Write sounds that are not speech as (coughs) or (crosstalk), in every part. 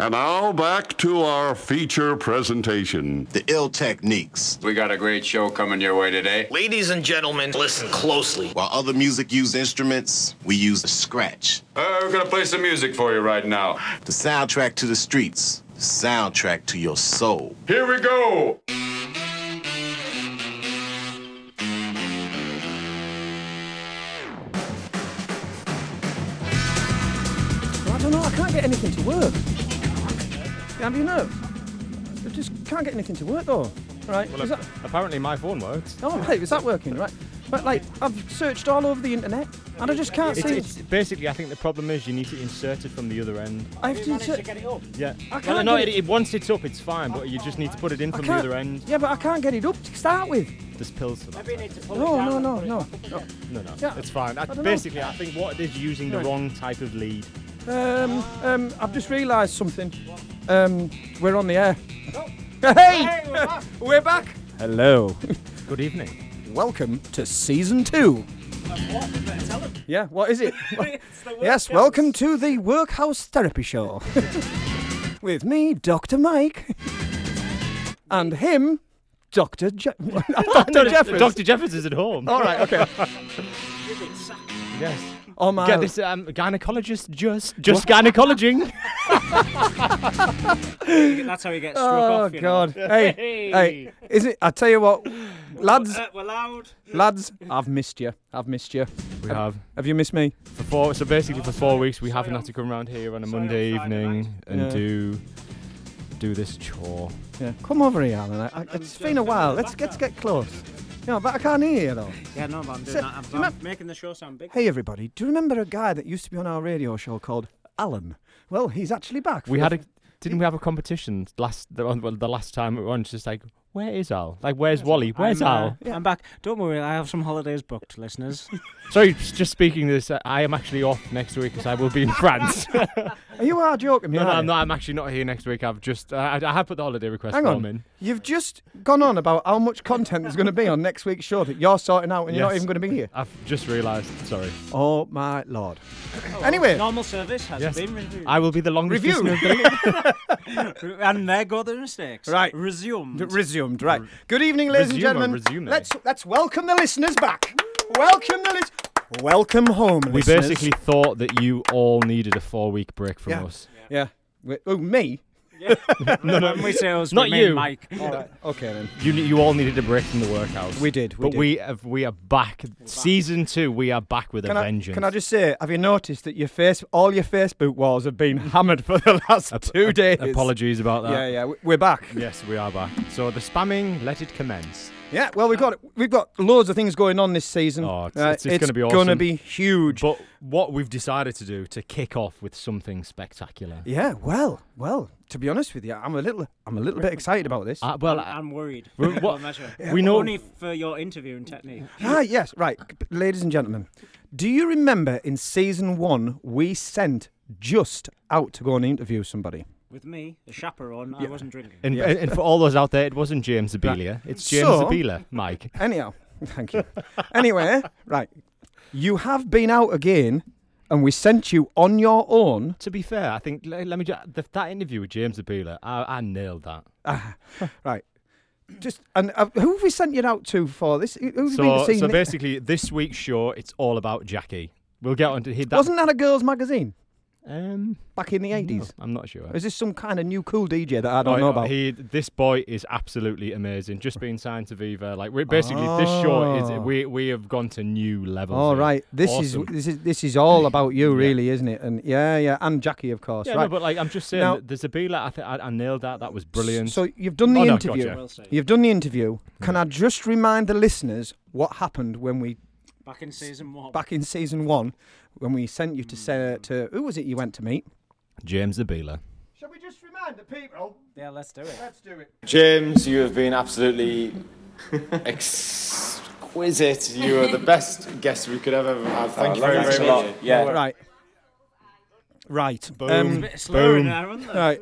And now back to our feature presentation. The ill techniques. We got a great show coming your way today. Ladies and gentlemen, listen closely. While other music use instruments, we use the scratch. Uh, we're gonna play some music for you right now. The soundtrack to the streets. The soundtrack to your soul. Here we go. I don't know. I can't get anything to work. Have you know? I just can't get anything to work though. Right? Well, is that, apparently my phone works. oh, right. Is that working? Right. But like, I've searched all over the internet and I just can't It's, see. it's basically, I think the problem is you need to insert it from the other end. I have to. insert- it. Yeah. I Well, can't no, get it, it- it, once it's up, it's fine, but you just need to put it in from the other end. Yeah, but I can't get it up to start with. There's pills for that. No, no, no, no. no. No, no, Yeah. it's fine. I, don't know. basically, I think what it is using the wrong type of lead. Um, um, I've just realised something. Um, we're on the air. Hey, we're back. (laughs) Hello. (laughs) Good evening. Welcome to season two. Yeah, what is it? (laughs) yes, welcome to the Workhouse Therapy Show. With me, Dr. Mike. And him, Dr. Je- Dr. Jeffers. Dr. Jeffers is at home. All right, okay. Yes. Oh my. Get this um, gynecologist just just gynecologing. (laughs) That's how he gets struck Oh off. You God! Know. Hey, hey, is it? I tell you what, lads, Uh, we're loud. lads, I've missed you. I've missed you. we have Have you missed me? for four. So basically, for four weeks, we haven't had to come around here on a Sorry, Monday on Friday evening and Yeah. do do this chore. Yeah. Come over here, Alan. I, I, it's been a while. Let's let's get close. You but I can't hear you though. Yeah, no, but I'm doing So- that. I'm, do you I'm making the show sound big. Hey everybody, do you remember a guy that used to be on our radio show called Alan? Well, he's actually back. We for had a didn't we have a competition last the, well, the last time we were on? It's Just like where is Al? Like where's Wally? Where's I'm, uh, Al? Yeah. I'm back. Don't worry, I have some holidays booked, listeners. (laughs) Sorry, (laughs) just speaking this, uh, I am actually off next week because I will be in France. no, (laughs) Are you are joking me? no, aren't I'm you? not. I'm actually not here next week. I've just uh, I, I have put the holiday request Hang form on. in. You've just gone on about how much content there's going to be on next week's show that you're sorting out, and you're not Yes. even going to be here. I've just realised. Sorry. Oh my lord! Anyway, Normal service has Yes. been reviewed. I will be the longest Review. listener of the- and there go the mistakes. Right. Resumed. resumed. Right. Good evening, ladies and Resume or gentlemen. resume? Let's let's welcome the listeners back. welcome the lis- Welcome home, listeners. We listeners. basically thought that you all needed a four week break from Yeah. us. yeah. We- Oh, me. No, (laughs) no. When we say us, Not we mean you. Mike. (laughs) All right. Okay then. You you all needed a break from the workhouse. We did. We but did. we have, we are back. Season two, we are back with Can a I, vengeance. can I just say, have you noticed that your face, all your Facebook walls have been (laughs) hammered for the last two days? Apologies about that. Yeah, yeah, we- we're back. Yes, we are back. So the spamming, let it commence. Yeah, well, we've got we've got loads of things going on this season. Oh, it's- Uh, it's- it's gonna be awesome. It's gonna be huge. But what we've decided to do to kick off with something spectacular. yeah, well, well. To be honest with you, I'm a little I'm a little bit excited about this. Uh, well, I'm, I'm worried. (laughs) Well, what- Well, measure. we know- Only for your interviewing technique. Ah, yes, right. Ladies and gentlemen, do you remember in season one we sent just out to go and interview somebody? With me, the chaperone, I wasn't drinking. and, Yeah. and for all those out there, it wasn't James Zabilia. It's James So- Zabiela, Mike. (laughs) Anyhow, thank you. anyway, right. You have been out again, and we sent you on your own. To be fair, I think let, let me just the, that interview with James Zabiela, I, I nailed that. Ah, (laughs) right. Just and uh, who have we sent you out to for this? Who have you been So, so basically, this week's show, it's all about Jackie. We'll get on to he, that. wasn't that a girls' magazine um, back in the no, eighties? I'm not sure. Is this some kind of new cool DJ that I don't Oh, know oh, about? He, this boy is absolutely amazing. Just being signed to Viva, like we're basically this show is Oh. we we have gone to new levels. All here. right, this Awesome. is this is this is all about you, (laughs) Yeah. really, isn't it? And yeah, yeah, and Jackie, of course. Yeah, right. no, but like I'm just saying, Now- that the Zabila, I think I, I nailed that. That was brilliant. So you've done the Oh, no, interview. gotcha. Well. You've done the interview. Can I just remind the listeners what happened when we Back in season one. back in season one when we sent you to say to who was it you went to meet? James Zabila. Shall we just remind the people? Yeah, let's do it. Let's do it. James, you have been absolutely (laughs) exquisite. You are the best guest we could ever have. Thank you very, very much. Yeah. Right. Right. Boom. Um, Bit slower Boom. now, isn't it? right.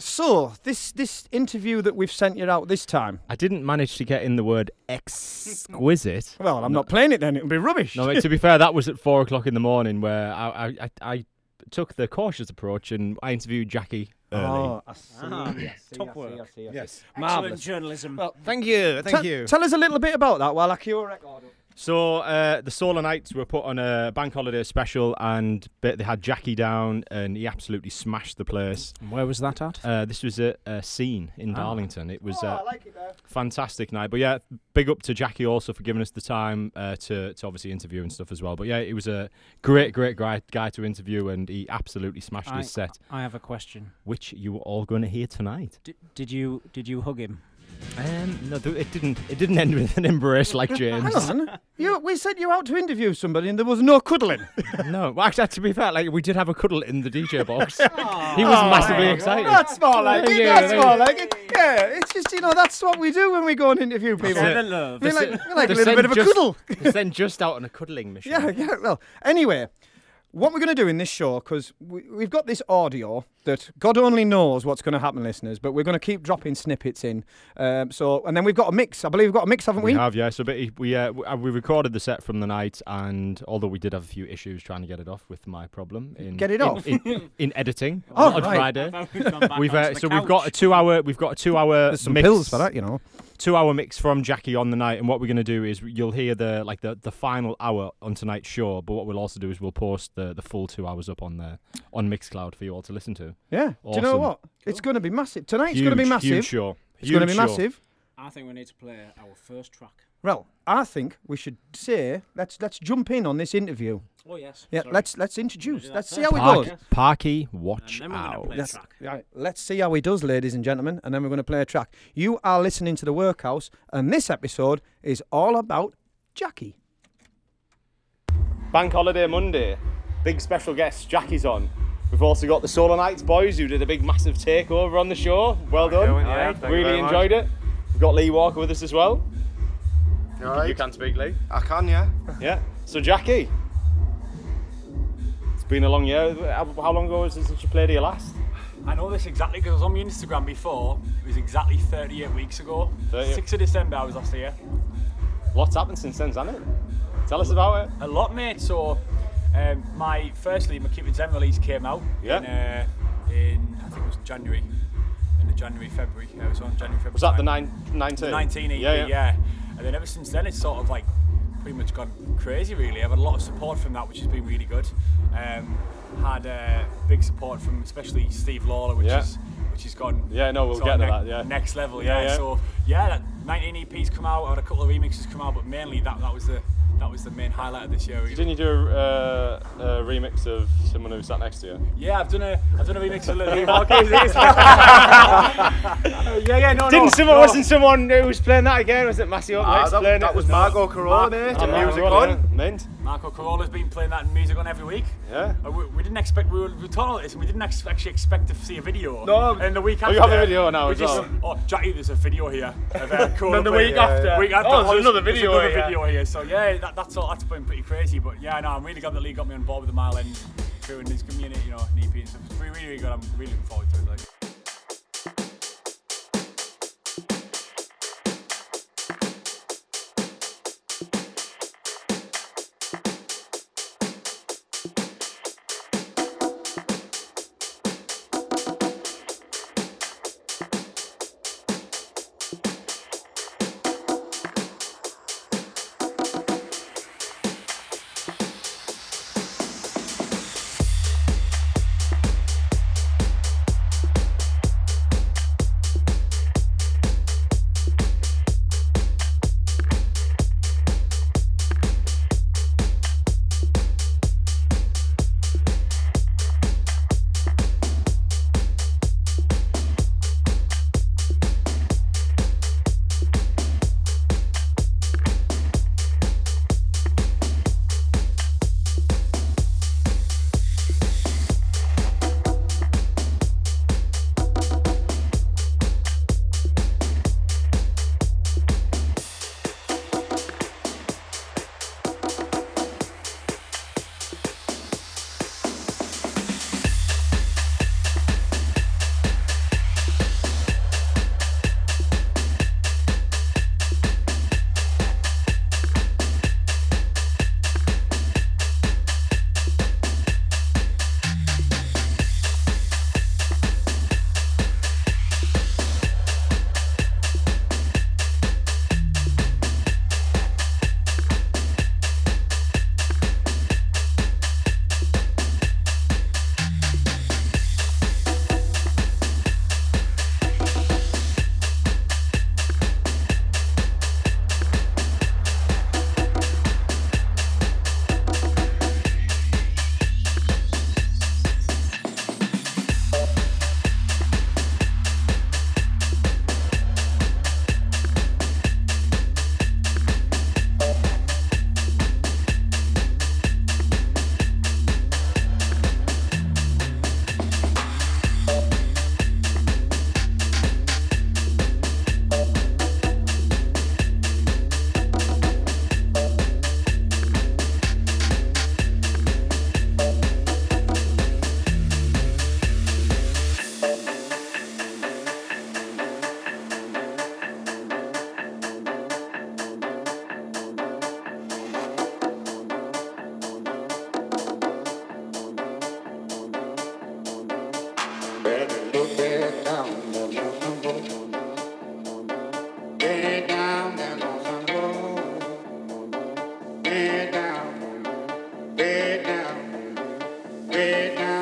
So this this interview that we've sent you out this time. I didn't manage to get in the word exquisite. (laughs) Well, I'm not playing it then. It'll be rubbish. No, to be fair, that was at four o'clock in the morning where I, I, I, I took the cautious approach and I interviewed Jackie early. Oh, I see. Ah, I see, top I see, work. I see, I see. Yes. Excellent Marvellous. journalism. Well, Thank you, thank Tell- you. Tell us a little bit about that while I cue a record. up. So uh, the Solar Nights were put on a bank holiday special, and bit- they had Jackie down, and he absolutely smashed the place. Where was that at? Uh, this was a, a scene in Ah. Darlington. It was Oh, uh, I like it there. fantastic night. But yeah, big up to Jackie also for giving us the time uh, to to obviously interview and stuff as well. But yeah, it was a great, great guy, guy to interview, and he absolutely smashed I, his set, I have a question. which you were all going to hear tonight. D- did you did you hug him? Um, no, th- it didn't. It didn't end with an embrace like James. Hang on. You, we sent you out to interview somebody and there was no cuddling. (laughs) no, well, actually, to be fair, like we did have a cuddle in the DJ box. (laughs) he was massively excited. That's more like Thank it. you, That's more like it. Yeah, it's just, you know, that's what we do when we go and interview people. it. Share love. We like, we like a little bit of a just- cuddle. He's then just out on a cuddling (laughs) mission. Yeah, yeah. Well, anyway, what we're going to do in this show, because we, we've got this audio that God only knows what's going to happen, listeners, but we're going to keep dropping snippets in. Um, so, and then we've got a mix. I believe we've got a mix, haven't we? We have, yeah. So, but we uh, uh, we recorded the set from the night, and although we did have a few issues trying to get it off with my problem in Get it in- off? in, in editing (laughs) Oh, on right. Friday. We've gone back We've onto uh, the so we've got a two hour we've got a two hour There's some mix, pills for that, you know. Two hour mix from Jackie on the night, and what we're going to do is you'll hear the like the, the final hour on tonight's show. But what we'll also do is we'll post the, the full two hours up on the on Mixcloud for you all to listen to. Yeah. Do you know Awesome. what? It's going to be massive. Tonight's huge, going to be massive. Huge show. It's going to be show. massive. I think we need to play our first track. Well, I think we should say let's let's jump in on this interview. Oh yes. Yeah, sorry. let's let's introduce. Let's see first. how it Park, goes. Parky, watch And then we're gonna out. play a Yes. track. Right, let's see how he does, ladies and gentlemen, and then we're going to play a track. You are listening to the Workhouse, and this episode is all about Jackie. Bank holiday Monday. Big special guest, Jackie's on. We've also got the Solar Knights boys who did a big massive takeover on the show. Well done. yeah, thank you really very much. enjoyed it. We've got Lee Walker with us as well. All right. You can speak, Lee. I can, yeah. Yeah. So Jackie, it's been a long year. How long ago was it since you played here last? I know this exactly because I was on my Instagram before. It was exactly 38 weeks ago. 38. 6th of December I was last here. Lots happened since then, hasn't it? Tell us about it. A lot, mate. So, um, my firstly, my Keep It Zen release came out Yeah. in, uh, in I think it was January, in the January February. Yeah, it was on January February. Was that the nine, 19? 19 EP, Yeah, yeah, yeah. And then ever since then, it's sort of like pretty much gone crazy, really. I've had a lot of support from that, which has been really good. Um, had uh, big support from especially Steve Lawler, which Yeah. is which has gone. Yeah, no, we'll get to ne- that, yeah. Next level, Yeah, yeah. yeah. So yeah, that 19 EPs come out. I had a couple of remixes come out, but mainly that that was the that was the main highlight of this year. Really. Didn't you do a, uh, a remix of someone who sat next to you? Yeah, I've done a I've done a remix of Little Walker. (laughs) yeah, yeah, no, no. Didn't someone no. wasn't someone who was playing that again? Was it Massey Ah, Upnext that, playing that it? was Marco Carola, Mark- mate. And Margot, music yeah. on. Mint. Marco Carola's been playing that music on every week. Yeah. Uh, we, we didn't expect we were, we about this and we didn't ex- actually expect to see a video. No. And the week Oh, after, you have a video now we as just, well. Oh, Jackie, there's a video here. Of, uh, (laughs) Corolla then the week after, Week after, oh, there's another there's video Another here. video here. So yeah, that, that's all. That's been pretty crazy. But yeah, no, I'm really glad that Lee got me on board with the Mile End crew and he's community, you know, an EP and stuff. It's really, really good. I'm really looking forward to it. Like. Amen.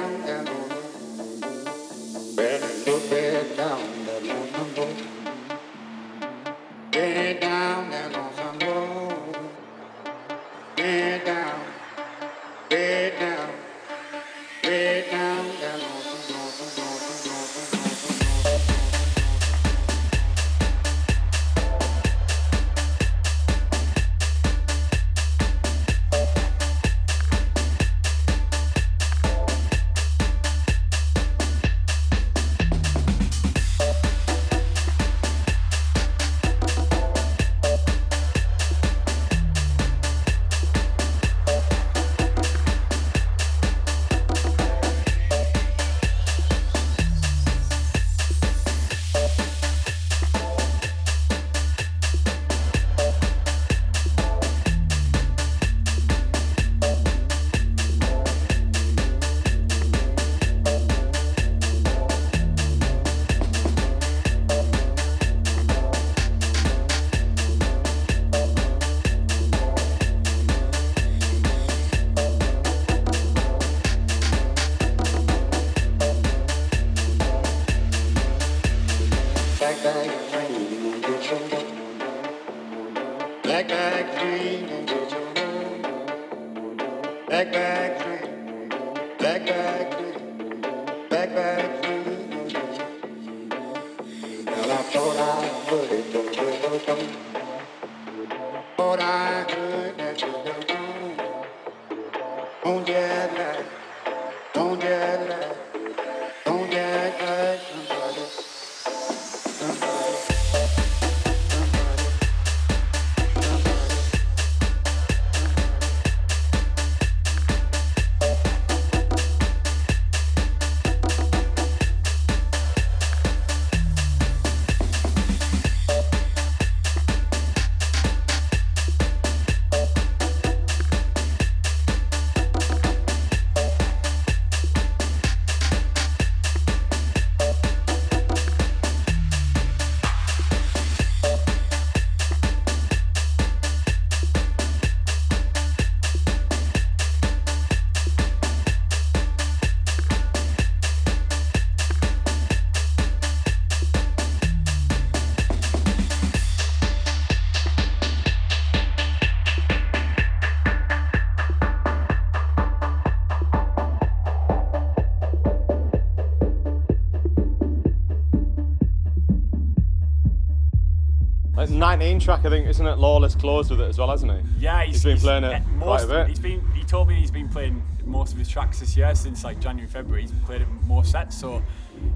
Like 19 track, I think, isn't it? Lawler's closed with it as well, hasn't he? Yeah, he's, he's been playing it eh, quite a bit. He's been. He told me he's been playing most of his tracks this year since like January, February. He's played it more sets. So,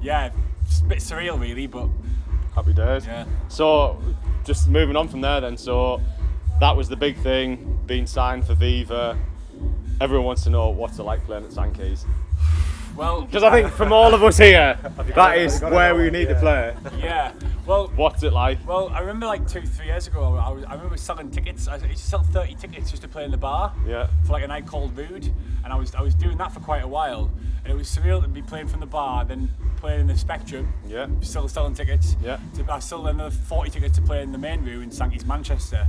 yeah, it's a bit surreal really, but Happy days. Yeah. So, just moving on from there then. So, that was the big thing, being signed for Viva. Everyone wants to know what's it like playing at Sankey's. well, Because I think from all of us here, (laughs) that is where we need to play. yeah. Well, What's it like? Well, I remember like two, three years ago, I, was, I remember selling tickets. I used to sell 30 tickets just to play in the bar Yeah. for like a night called Rude, and I was I was doing that for quite a while, and it was surreal to be playing from the bar, then playing in the Spectrum, Yeah. still selling tickets. Yeah. So I sold another 40 tickets to play in the main room in Sankey's Manchester.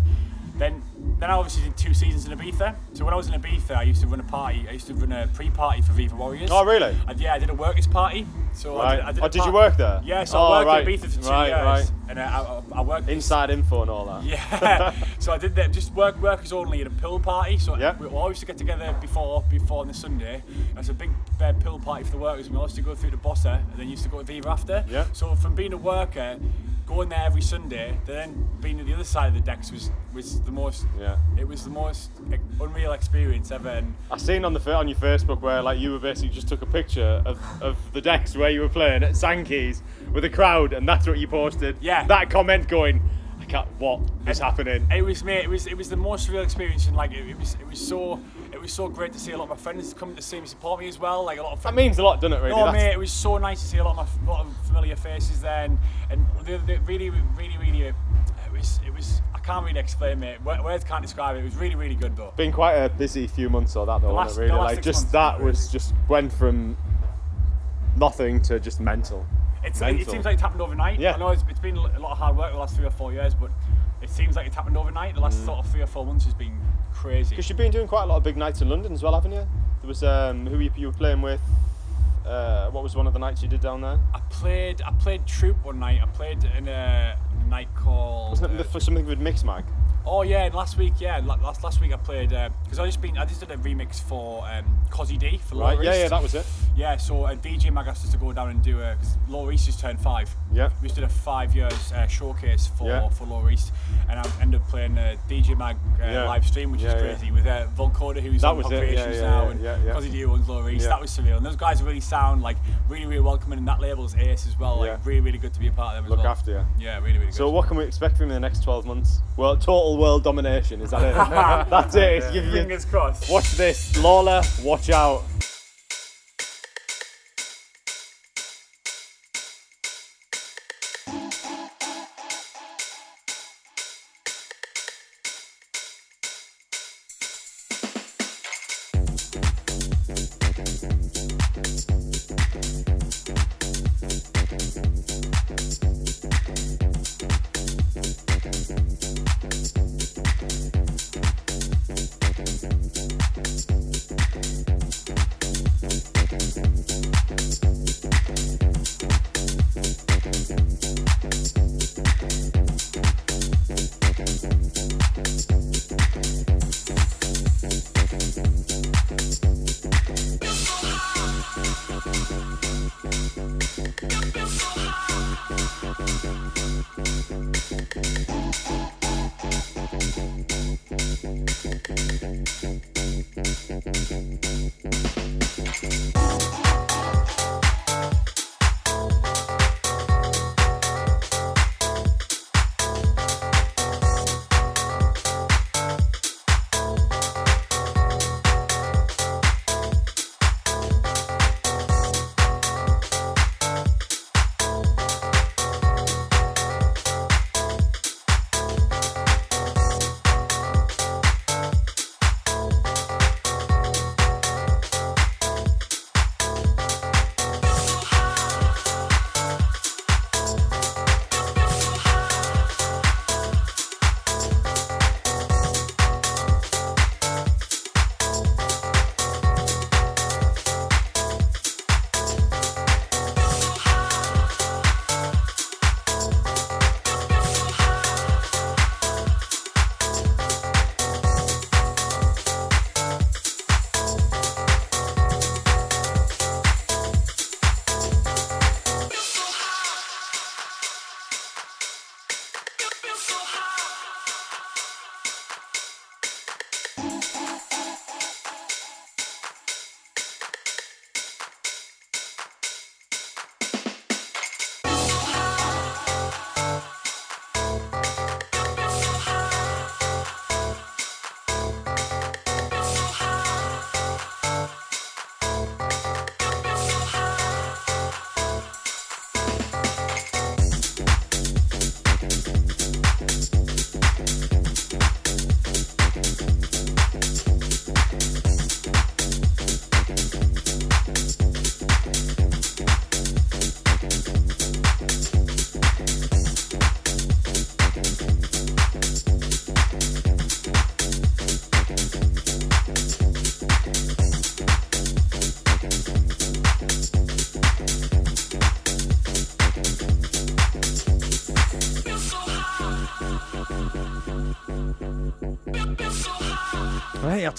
Then, then I obviously did two seasons in Ibiza. So when I was in Ibiza, I used to run a party. I used to run a pre-party for Viva Warriors. Oh, really? And yeah, I did a workers' party. So I Right. did, I did Oh, did you work there? Yeah, so Oh, I worked right. in Ibiza for two Right, years, right. and uh, I, I worked Inside info and all that. yeah. (laughs) so I did that just work workers only at a pill party. So Yeah. we all used to get together before before on the Sunday. It was a big uh, pill party for the workers. We used to go through the Bossa and then used to go to Viva after. Yeah. So from being a worker, going there every Sunday, then being at the other side of the decks was was the most. Yeah. It was the most unreal experience ever. And I seen on the on your Facebook where like you were basically just took a picture of, of the decks where you were playing at Sankey's with a crowd, and that's what you posted. Yeah. That comment going, I can't. What is happening? It was me. It was it was the most surreal experience, and like it, it was it was so was so great to see a lot of my friends come to see me support me as well. Like a lot of That means a lot, doesn't it? Really. No, That's- mate, it was so nice to see a lot of my, lot of familiar faces there, and, they, they really, really, really, uh, it was, it was. I can't really explain, mate. Words can't describe it. It was really, really good, though. been quite a busy few months or that though, last- it, really? Like just that really. was just went from nothing to just mental. It's, it, Mental. it seems like it's happened overnight. Yeah. I know it's, it's been a lot of hard work the last three or four years, but it seems like it's happened overnight. The last Mm. sort of three or four months has been crazy. Because you've been doing quite a lot of big nights in London as well, haven't you? There was um, who you, you were playing with. Uh, what was one of the nights you did down there? I played, I played Troop one night. I played in a, night called. Wasn't it uh, for something with Mixmag? Oh yeah, and last week, yeah, last last week I played because I just been I just did a remix for um, Cozzy D for Right, Lower yeah, East. yeah, that was it. Yeah, so uh, DJ Mag asked us to go down and do a because Lower East just turned five. Yeah. We just did a five years uh, showcase for Yeah. for Lower East, and I ended up playing a DJ Mag uh, Yeah. live stream, which Yeah, is crazy with uh, Volcoda, who's That on was Pop it, yeah, Creations yeah, now, and yeah. D owns Lower East. That was surreal, and those guys really sound like really really welcoming, and that label's ace as well. Like Yeah. really really good to be a part of them. as Look well. after you. Yeah, really really good. So what can we expect from in the next 12 months? Well, total world domination, is that it? (laughs) That's it. You- Fingers crossed. Watch this. Lawler, watch out.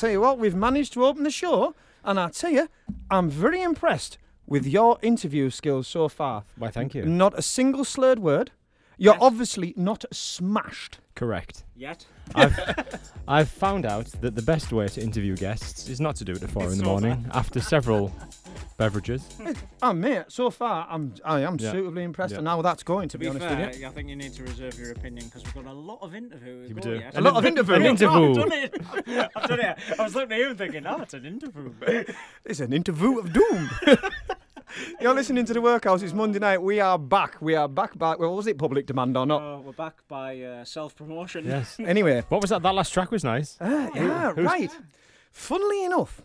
Tell you what, we've managed to open the show, and I tell you, I'm very impressed with your interview skills so far. Why, thank you. Not a single slurred word. You're obviously not smashed. Correct. Yet. I've, (laughs) I've found out that the best way to interview guests is not to do it at four in the morning after several beverages. (laughs) Oh mate, so far I'm I am Yeah. suitably impressed, Yeah. and now that's going to To be, be honest fair, with you. I think you need to reserve your opinion because we've got a lot of interviews. You go do. yet. A lot of interview. An I've interview. done it. I've done it. I was looking at you and thinking, oh, it's an interview. (laughs) It's an interview of doom. (laughs) You're listening to the workhouse. It's Monday night. We are back. We are back. Back. Well, was it public demand or not? Uh, we're back by uh, self-promotion. Yes. Anyway, What was that? That last track was nice. Ah, yeah, right. Funnily enough,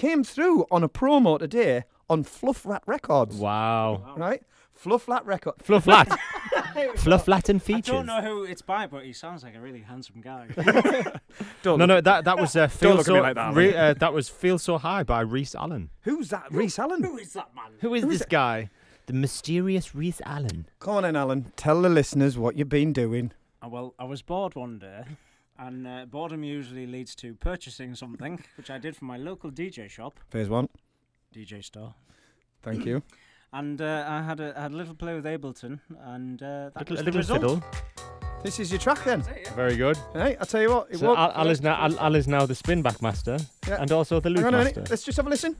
came through on a promo today on Fluff Rat Records. Wow. Right? Fluff Rat Record. Fluff flat. (laughs) Fluff flat and I features. don't know who it's by, but he sounds like a really handsome guy. Don't (laughs) No, look- no, that that was uh, feel look at so me like that, Re- uh, that was feel so high by Reese Allen. Who's that? Reese Allen. who is that man? Who is this guy? The mysterious Reese Allen. Come on in, Alan. Tell the listeners what you've been doing. Uh, well, I was bored one day, (laughs) and uh, boredom usually leads to purchasing something, (laughs) which I did from my local DJ shop, Phase one. DJ store. Thank you. (clears throat) And uh, I had a I had a little play with Ableton, and uh, that Little, was the little result. fiddle. This is your track then. Very good. Hey, I tell you what. It So Al, Al is now Al, Al is now the spin back master Yeah. and also the Hang loop on a master. minute. Let's just have a listen.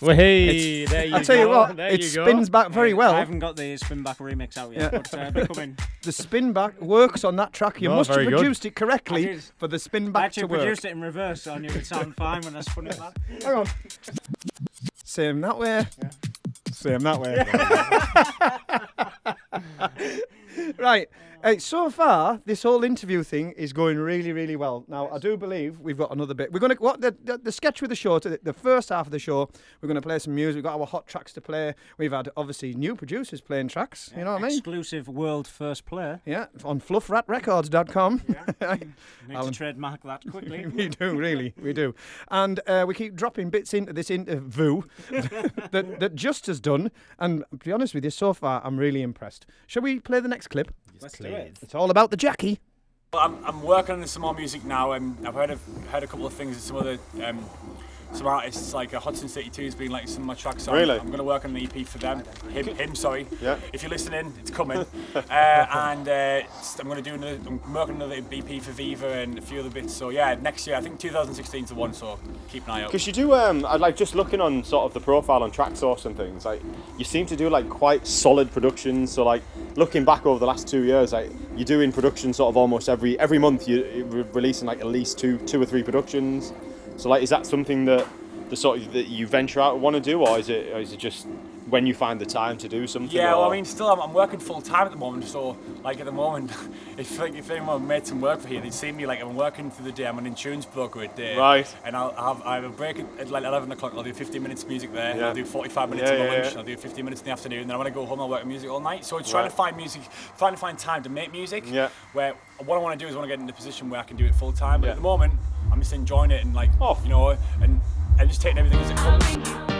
Well, hey, there you I tell you what, there it you go. spins back very well. I haven't got the spin back remix out yet, Yeah. but uh, be coming. (laughs) The spin back works on that track. You No, must have very good. produced it I correctly did. for the spin I back actually to work. produced it in reverse, so I knew it would sound fine when I spun it back. (laughs) Hang on. Same that way. Same that way. (laughs) right. Hey, so far, this whole interview thing is going really, really well. Now, I do believe we've got another bit. We're going to what the, the the sketch with the show. To the, the first half of the show, we're going to play some music. We've got our hot tracks to play. We've had obviously new producers playing tracks. You know what I mean? Exclusive world first player. Yeah, on fluffratrecords.com. (laughs) Need Alan. to trademark that quickly. (laughs) we do, really, we do. And uh, we keep dropping bits into this interview (laughs) that, that Just has done. And to be honest with you, so far, I'm really impressed. Shall we play the next clip? Let's do it. It's all about the Jackie. Well, I'm, I'm working on some more music now, and I've heard of, heard a couple of things. with Some other um, some artists like uh, Hudson City Two has been like some of my tracks. So I'm- Really? I'm, going to work on an EP for them. Him, him sorry. Yeah. If you're listening, it's coming. (laughs) uh, and uh, I'm going to do another. I'm working on another EP for Viva and a few other bits. So yeah, next year I think 2016 is the one. So keep an eye out. Because you do, um, I like just looking on sort of the profile on Traxsource and things. Like you seem to do like quite solid productions. So like looking back over the last two years, like you're doing production sort of almost every every month. You- You're re- releasing like at least two two or three productions. So like, is that something that the sort of that you venture out want to do, or is it or is it just when you find the time to do something? Yeah, well, I mean, still, I'm, I'm working full time at the moment. So, like at the moment, (laughs) if like, if anyone made some work for here, they'd see me like I'm working through the day. I'm an insurance broker at day. Right. And I'll have I have a break at, at like 11 o'clock. I'll do 15 minutes music there. Yeah. I'll do 45 minutes Yeah, my yeah, lunch. yeah. and I'll do 15 minutes in the afternoon. And then want to go home, I'll work on music all night. So it's trying Right. to find music, trying to find time to make music. Yeah. Where what I want to do is I want to get in a position where I can do it full time. But at the moment, I'm just enjoying it and like Oh. you know, and and just taking everything as it comes.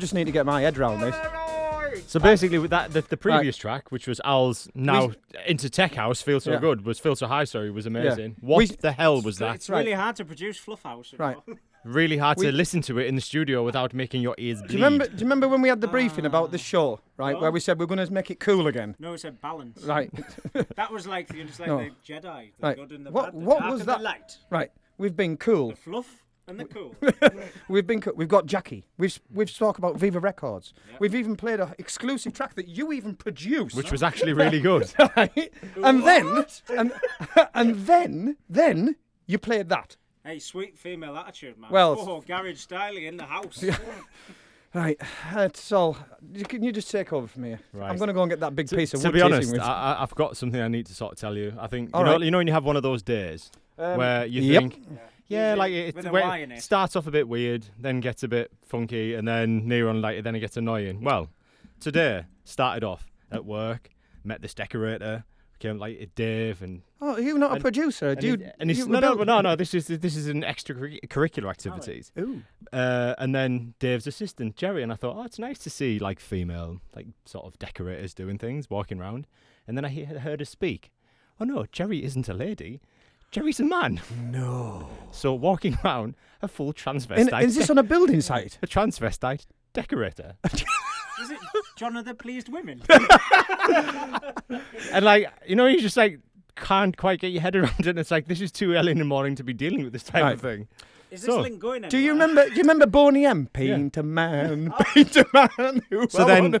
Just need to get my head around this. So basically, with that, the, the previous track, which was Al's now into Tech House, Feel So Yeah. Good, was Feel So High, sorry, was amazing. Yeah. What We- the hell was that? It's really hard to produce Fluff House. you Right. know. (laughs) Really hard We- to listen to it in the studio without making your ears bleed. Do you remember? Do you remember when we had the briefing about ah. the show, right? Where we said we're going to make it cool again, No, it's a balance. right? (laughs) That was like the, just like No. the Jedi, the Right. good and the What- bad, the what dark was and that? the light, right. We've been cool. the fluff and the cool. (laughs) We've been. co- We've got Jackie. We've we've talked about Viva Records. We've even played an exclusive track that you even produced. Which was actually really (laughs) good. right? And then and and then then you played that. hey, sweet female attitude, man. Well- oh, garage styling in the house. (laughs) Right. That's all. Can you just take over from here? I'm going to go and get that big to, piece of to wood be honest, with- I, I- I've got something I need to sort of tell you. I think you All know, right. you know when you have one of those days Um, where you yep. think, yeah, Usually like it, with a where it starts off a bit weird, then gets a bit funky, and then near on later, then it gets annoying. Well, today started off at work, met this decorator, became like Dave, and Oh, you're not a and- producer. and, Do you, he- and he's no, no, no, no. This is this is an extracurricular activities. Ooh. Uh, and then Dave's assistant Jerry, and I thought, oh, it's nice to see like female, like sort of decorators doing things, walking around. And then I he- heard her speak. Oh no, Jerry isn't a lady. Jerry's a man. No. So walking around a full transvestite. And is this on a building site? (laughs) a transvestite decorator? Is it John of the Pleased Women? (laughs) (laughs) and like you know, you just like can't quite get your head around it. And it's like this is too early in the morning to be dealing with this type Right. of thing. Is this So, link going Do you remember? Do you remember Boney M? Paint a man, paint a man. Who So I then wanna-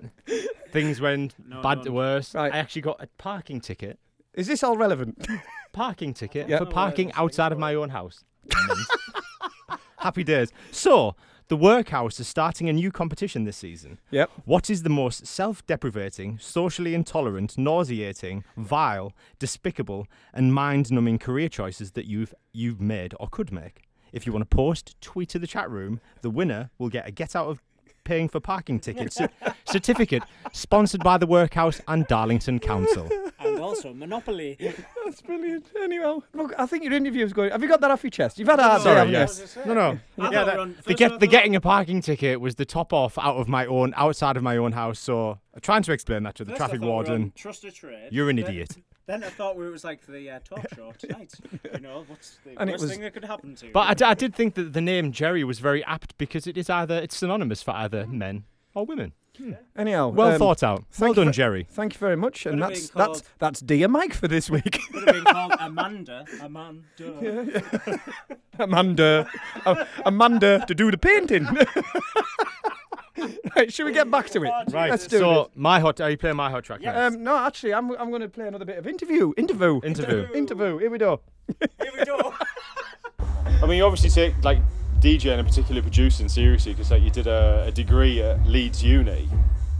things went No, bad no, to no. worse. Right. I actually got a parking ticket. is this all relevant? Parking ticket Yeah. for parking outside of my own house. (laughs) Happy days. So, the workhouse is starting a new competition this season. Yep. What is the most self deprivating, socially intolerant, nauseating, vile, despicable, and mind numbing career choices that you've, you've made or could make? If you want to post, tweet to the chat room. The winner will get a get out of paying for parking tickets. cer- certificate sponsored by the workhouse and Darlington Council. And also Monopoly. (laughs) That's brilliant. Anyway, look, I think your interview interview's going. Have you got that off your chest? You've had a hard day, Sorry, haven't you? yes. No, no. I Yeah, thought that- we were on- the, first get, the thought- getting a parking ticket was the top off out of my own, outside of my own house. So I'm trying to explain that to the First I traffic thought we were warden. Trust a trade. You're an Then- idiot. Then I thought we was like the uh, talk show tonight. you know, what's the And it worst was- thing that could happen to you? But I, d- I did think that the name Jerry was very apt because it is either it's synonymous for either men or women. Anyhow, Well um, thought out. Well thank done, you- Jerry. Thank you very much. And Could have that's called- that's dear Mike for this week. Could have been called (laughs) Amanda. Amanda. (laughs) Amanda, uh, Amanda to do the painting. (laughs) (laughs) right, should we get back to it? Right. Let's do it. so it. my hot. Are you playing my hot track? next? Um, no, actually, I'm I'm going to play another bit of interview. Interview. Interview. (laughs) Interview. Here we go. Here we go. (laughs) I mean, you obviously take like DJing and particularly producing seriously because like you did a, a degree at Leeds Uni,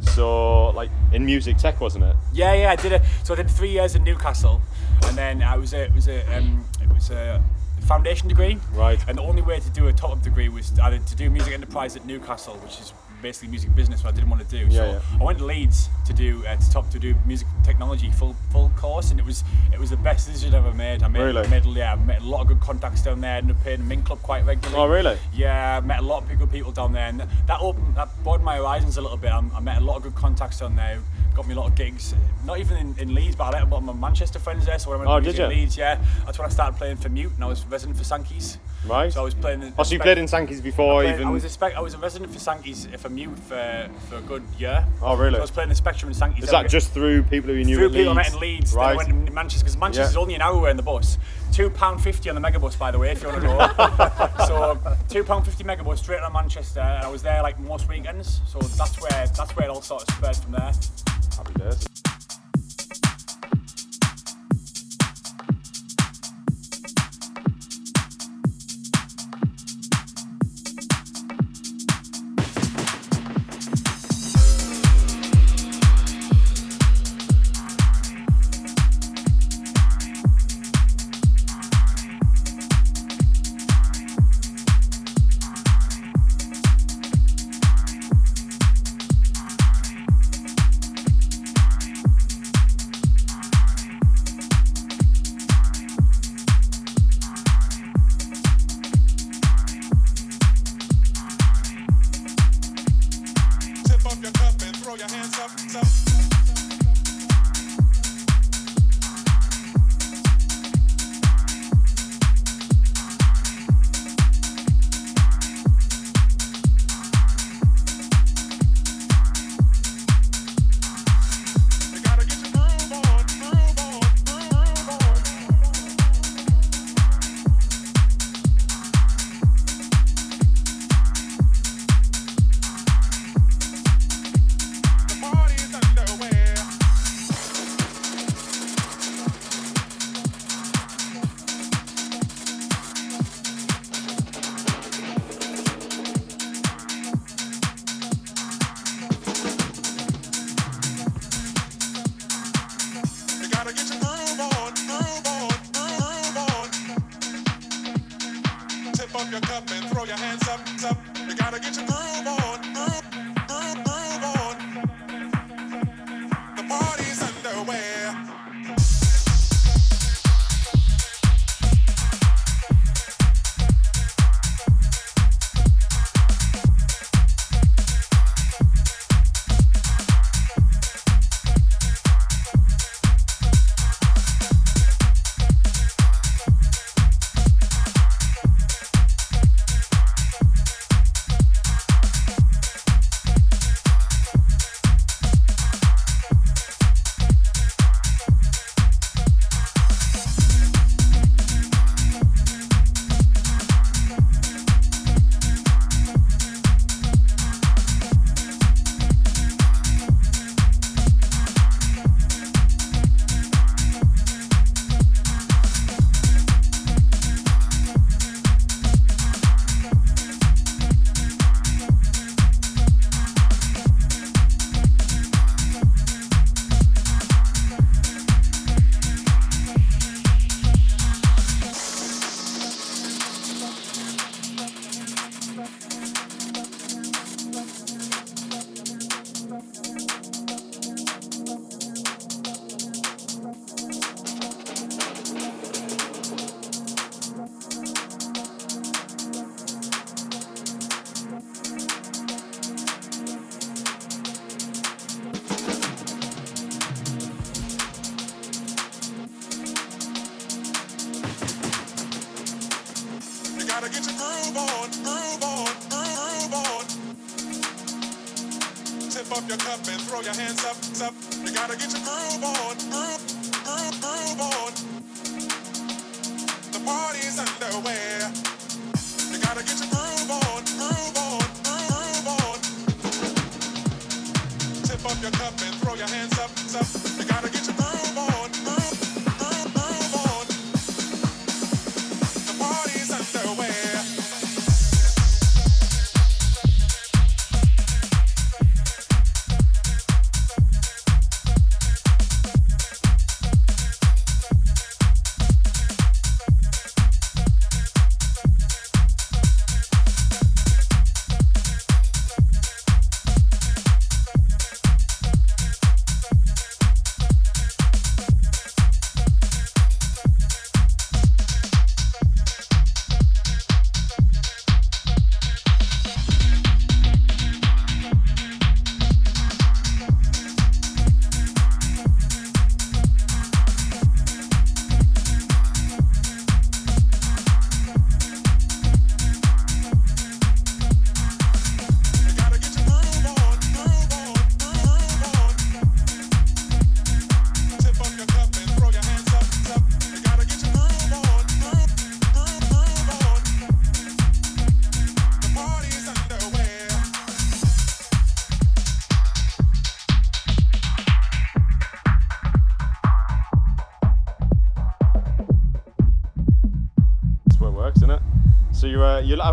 so like in music tech, wasn't it? Yeah, yeah, I did it. So I did three years in Newcastle, and then I was a, it was a um, it was a foundation degree. Right. And the only way to do a top up degree was either to do music enterprise at Newcastle, which is basically music business, what I didn't want to do. Yeah, so yeah. I went to Leeds to do uh, to top to do music technology full full course, and it was it was the best decision I've ever made. I made, Really? made yeah, I met a lot of good contacts down there. Playing the Mint Club quite regularly. Oh, really? Yeah, I met a lot of good people down there, and that opened, that broadened my horizons a little bit. I, I met a lot of good contacts down there, got me a lot of gigs. Not even in, in Leeds, but I met a lot of my Manchester friends there. So when I went Oh, to did in you? Leeds, yeah, that's when I started playing for Mute, and I was resident for Sankey's. Right. So I was playing. in- Oh, so you played in Sankey's before I, played- even? I was a spec, I was a resident for Sankey's for Mute for, for a good year. Oh, really? So I was playing the Spectrum in Sankey's. Is that just through people who you knew through people I met in Leeds. Right. Then I went to Manchester because Manchester's Yeah. only an hour away on the bus. Two pound fifty on the megabus, by the way, if you want to know. so two pound fifty megabus straight on Manchester, and I was there like most weekends. So that's where that's where it all sort of spread from there. Happy days.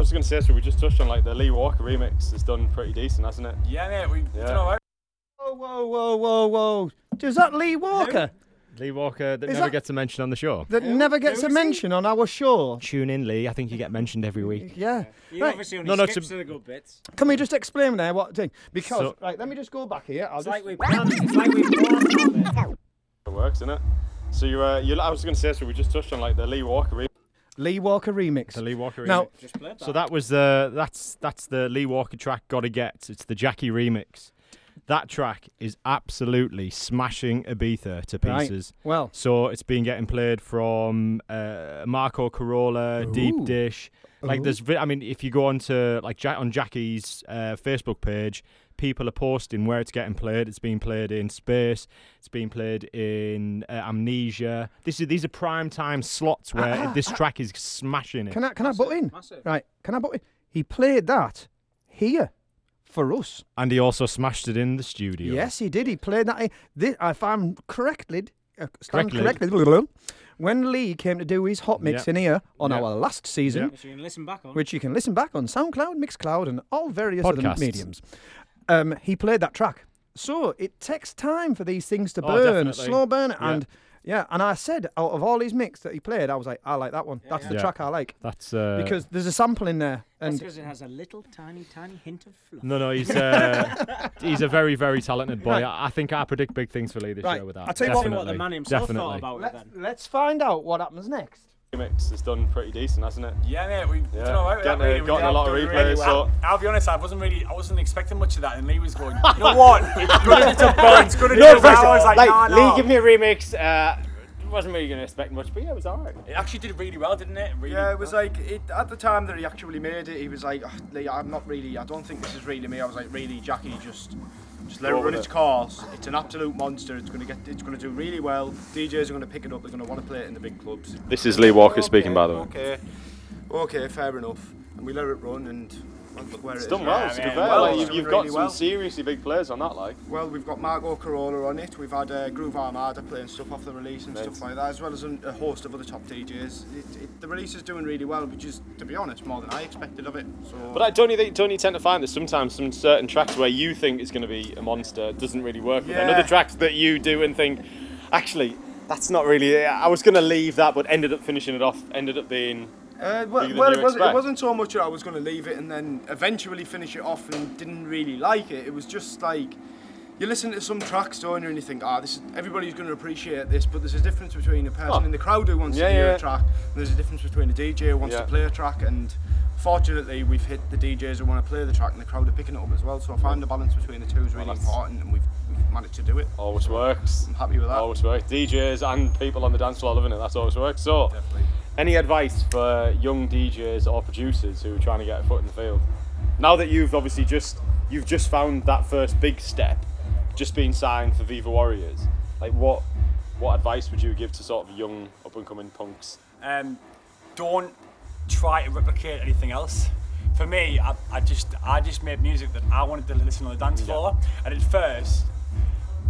Was going to say, so we just touched on like the Lee Walker remix has done pretty decent, hasn't it? Yeah, mate, we Yeah. did all right. Whoa, whoa, whoa, whoa, whoa. Is that Lee Walker? Lee Walker that Is never that- gets a mention on the show. That never gets a mention on our show. Tune in, Lee. I think you get mentioned every week. Yeah. You Right. obviously only No, no, skips to- to the good bits. Can we just explain there what thing? Because So- right, let me just go back here. I'll It's just like we planned. It's like we planned it. It works, isn't it? So you, uh, you, I was going to say, so we just touched on like the Lee Walker remix. Lee Walker remix. The Lee Walker remix. Now, Just played that. So that was the that's that's the Lee Walker track. Gotta get. It's the Jacky remix. That track is absolutely smashing Ibiza to Right. pieces. Well. so it's been getting played from uh, Marco Carola, Deep Dish. Like Ooh. there's, I mean, if you go onto like ja- on Jacky's uh, Facebook page, people are posting where it's getting played. It's being played in Space. It's being played in uh, Amnesia. This is these are prime time slots where Ah, ah, this ah. track is smashing it. Can I can I butt in? Massive. Right, can I butt in? He played that here for us. And he also smashed it in the studio. Yes, he did. He played that. This, if I'm correctly, uh, stand Correctly. correctly, when Lee came to do his hot mix Yeah. in here on Yeah. our last season, Which you can listen back on. which you can listen back on SoundCloud, Mixcloud, and all various other mediums, um, he played that track. So it takes time for these things to Oh, burn, definitely. slow burn, Yeah. and yeah. And I said out of all these mix that he played, I was like, I like that one. That's the Yeah. track I like That's uh, because there's a sample in there, That's and because it has a little tiny, tiny hint of fluff. No, no, he's uh, (laughs) he's a very, very talented boy. I, I think I predict big things for Lee this Right, year with that. I'll tell you what- Definitely. what the man himself thought Definitely. about it then. let's find out what happens next. Remix has done pretty decent, hasn't it? Yeah, mate, we Yeah. done all right with Getting that, a- really. We gotten a lot of done replays, really well. so- I'll be honest, I wasn't really, I wasn't expecting much of that, and Lee was going, you know (laughs) what? It's good as it's a bun. It's good as No it's a I was like, like, nah, Lee, nah. give me a remix. Uh, wasn't really going to expect much, but yeah, it was alright. It actually did really well, didn't it? Really Yeah, it was like it, at the time that he actually made it. He was like, "Oh, Lee, "I'm not really. I don't think this is really me." I was like, "Really, Jacky? Just, just let Go it run its it." course. It's an absolute monster. It's gonna get. It's gonna do really well. DJs are gonna pick it up. They're gonna want to play it in the big clubs." This is Lee Walker Okay, speaking, by the way. Okay, okay, fair enough. And we let it run, and well, look where It's it done is. well, to be man, fair. well, like, you've, you've really got well. some seriously big players on that, like. Well, we've got Marco Carola on it. We've had uh, Groove Armada playing stuff off the release and Right. stuff like that, as well as an, a host of other top DJs. It, it, the release is doing really well, which is, to be honest, more than I expected of it. So. But I don't you think don't you tend to find that sometimes some certain tracks where you think it's going to be a monster doesn't really work with Yeah. another tracks that you do and think actually that's not really I was going to leave that but ended up finishing it off ended up being Uh, well, well it, wasn't, it wasn't so much that I was going to leave it and then eventually finish it off and didn't really like it. It was just like you listen to some tracks, don't you, and you think, ah, this is, everybody's going to appreciate this, but there's a difference between a person Oh. in the crowd who wants Yeah, to hear yeah. a track, and there's a difference between a DJ who wants Yeah. to play a track, and fortunately we've hit the DJs who want to play the track, and the crowd are picking it up as well. So I find the balance between the two is really that's- important, and we've, we've managed to do it. always works I'm happy with that. always works DJs and people on the dance floor loving it that's always works so Definitely. Any advice for young DJs or producers who are trying to get a foot in the field now that you've obviously just you've just found that first big step just being signed for Viva Warriors like what what advice would you give to sort of young up and coming punks um, don't try to replicate anything else. For me, I, I just I just made music that I wanted to listen on the dance floor, and at first,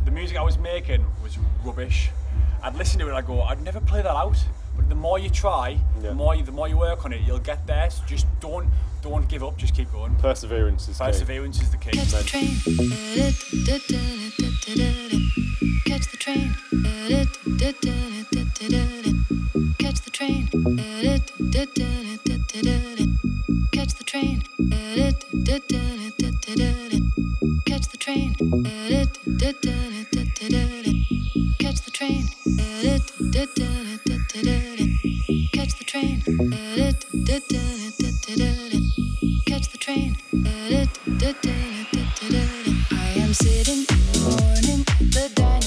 the music I was making was rubbish. I'd listen to it and I go, I'd never play that out. But the more you try, Yeah. the more you, the more you work on it, you'll get there. So just don't don't give up. Just keep going. perseverance is the key. Perseverance is the key. Catch the train. Catch the train. Catch the train. Catch the train. Catch the train. Catch the train. Catch the train. Catch the train. I am sitting in the morning the diner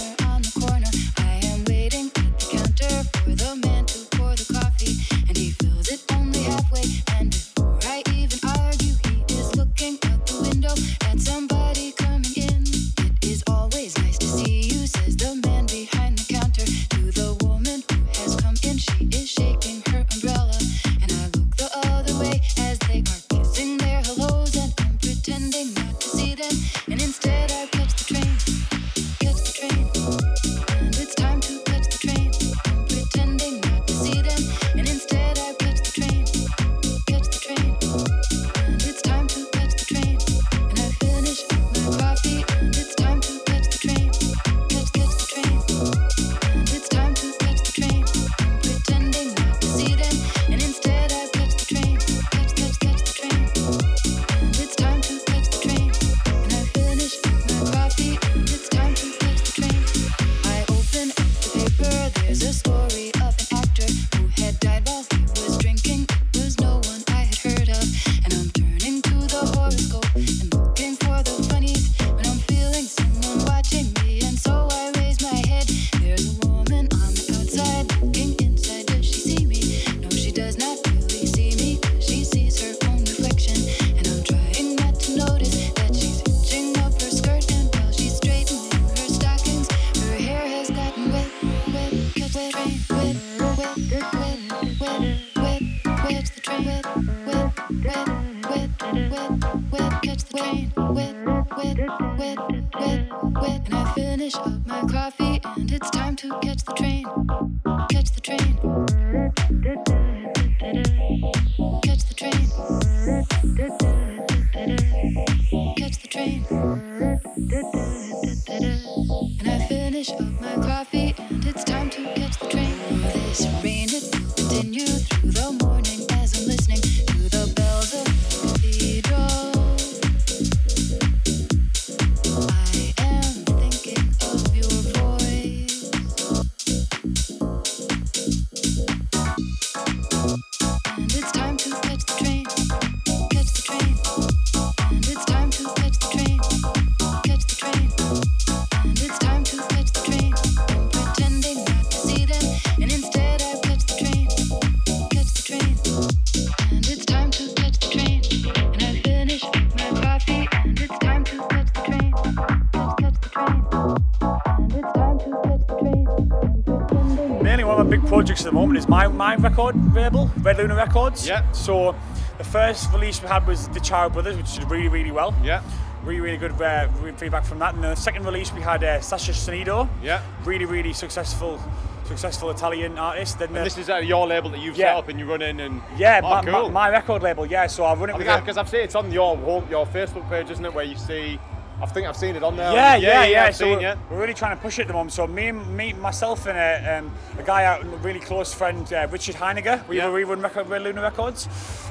record label, Red Luna Records. Yeah. So the first release we had was The Child Brothers, which did really really well. Yeah. Really really good uh, feedback from that. And the second release we had uh, Sasha Sonido. Yeah. Really really successful. Successful Italian artist. Then And the- this is uh, your label that you've Yeah. set up and you run in and yeah, oh, my, cool. my, my record label. Yeah, so I run it because I've seen it's on your home, your Facebook page, isn't it? Where you see, I think I've seen it on there. Yeah, yeah, yeah. I've so seen we're, yeah. we're really trying to push it at the moment. So me, and me, myself, and a, um, a guy out, a really close friend, uh, Richard Heiniger. We, we run record, Red Luna Records.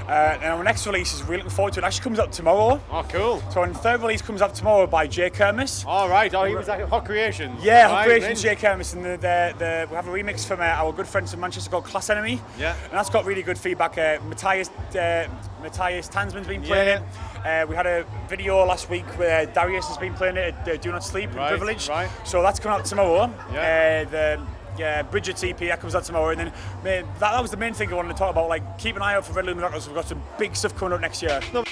Uh, and our next release is really looking forward to it. it. Actually comes out tomorrow. Oh, cool. So our third release comes out tomorrow by Jay Kermis. All right. Oh, he was at Hot Creations. Yeah, right, Hot Creations, mint. Jay Kermis, and the, the, the, we have a remix from uh, our good friends from Manchester called Class Enemy. Yeah. And that's got really good feedback. Uh, Matthias, uh, Matthias Tanzmann's been playing Yeah. it. Uh, we had a video last week where Darius has been playing it at uh, Do Not Sleep Right, Privilege. right. So that's coming out tomorrow. Yeah. Uh, the yeah, Bridget's EP that comes out tomorrow, and then ma- that, that was the main thing I wanted to talk about. Like, keep an eye out for Red Records. We've got some big stuff coming up next year. until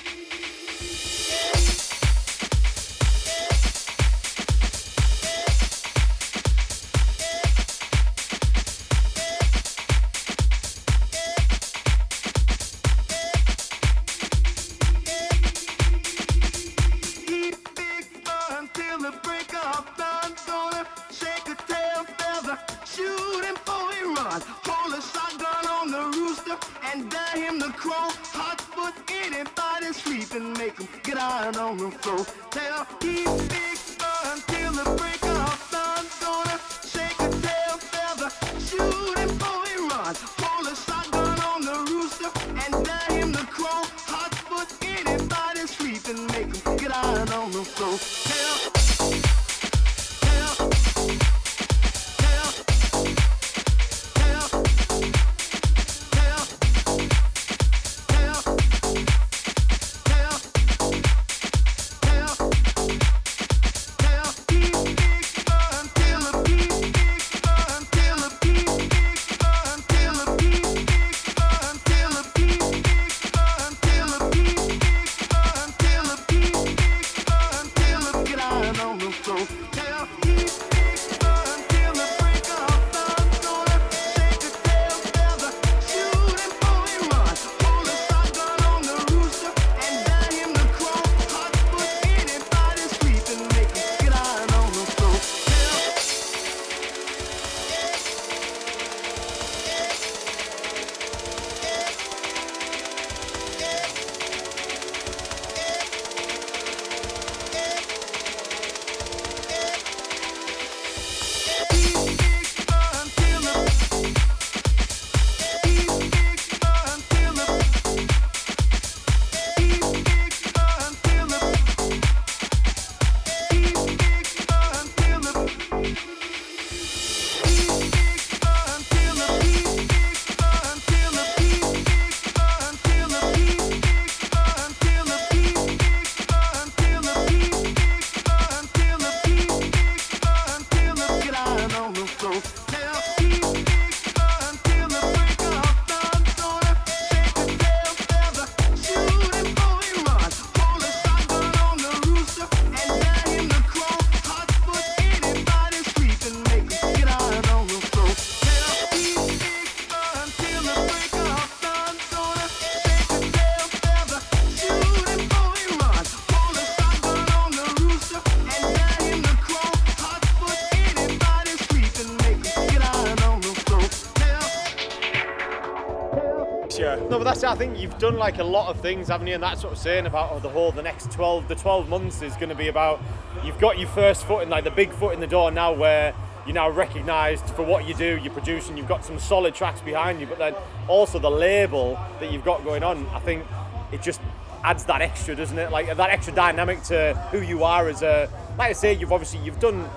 think you've done like a lot of things, haven't you? And that's what I'm saying about oh, the whole the next 12, the 12 months is going to be about. You've got your first foot in like the big foot in the door now, where you're now recognised for what you do. You're producing. You've got some solid tracks behind you, but then also the label that you've got going on. I think it just adds that extra, doesn't it? Like that extra dynamic to who you are as a. Like I say, you've obviously you've done.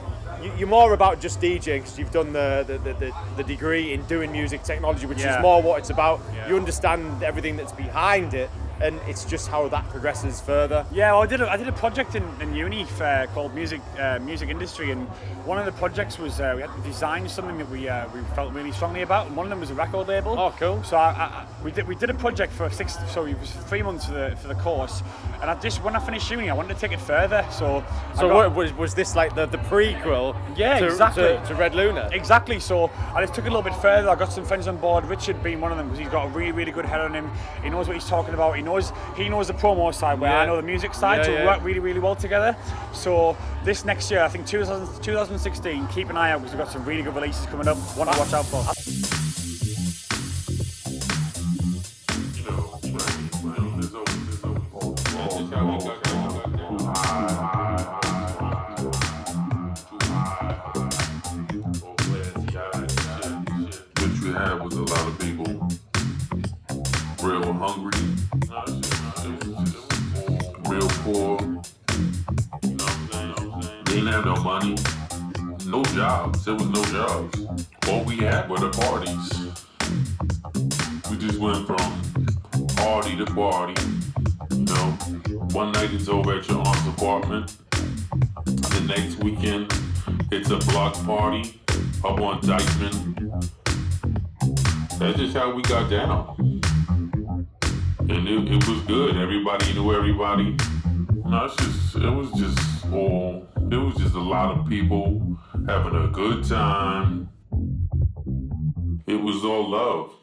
You- You're more about just DJing because you've done the, the, the, the, degree in doing music technology, which Yeah. is more what it's about. Yeah. You understand everything that's behind it, and it's just how that progresses further. Yeah, well, I did a, I did a project in, in uni for, called music uh, music industry, and one of the projects was uh, we had to design something that we uh, we felt really strongly about, and one of them was a record label. Oh, cool. So I- we did we did a project for six, so it was three months for the for the course, and I just when I finished uni, I wanted to take it further. So So got- what, was, was this like the, the prequel yeah, to, exactly. to, to Red Luna? Exactly. So I just took it a little bit further. I got some friends on board. Richard being one of them because he's got a really, really good head on him. He knows what he's talking about. He knows he knows the promo side where Yeah. I know the music side. Yeah, so yeah. we work really, really well together. So this next year, I think 2000, 2016, keep an eye out because we've got some really good releases coming up. One to watch out for. Have no money, no jobs. There was no jobs. All we had were the parties. We just went from party to party. You know, one night it's over at your aunt's apartment. The next weekend it's a block party up on Dyckman. That's just how we got down. And it, it was good. Everybody knew everybody. No, it's just it was just all it was just a lot of people having a good time. It was all love.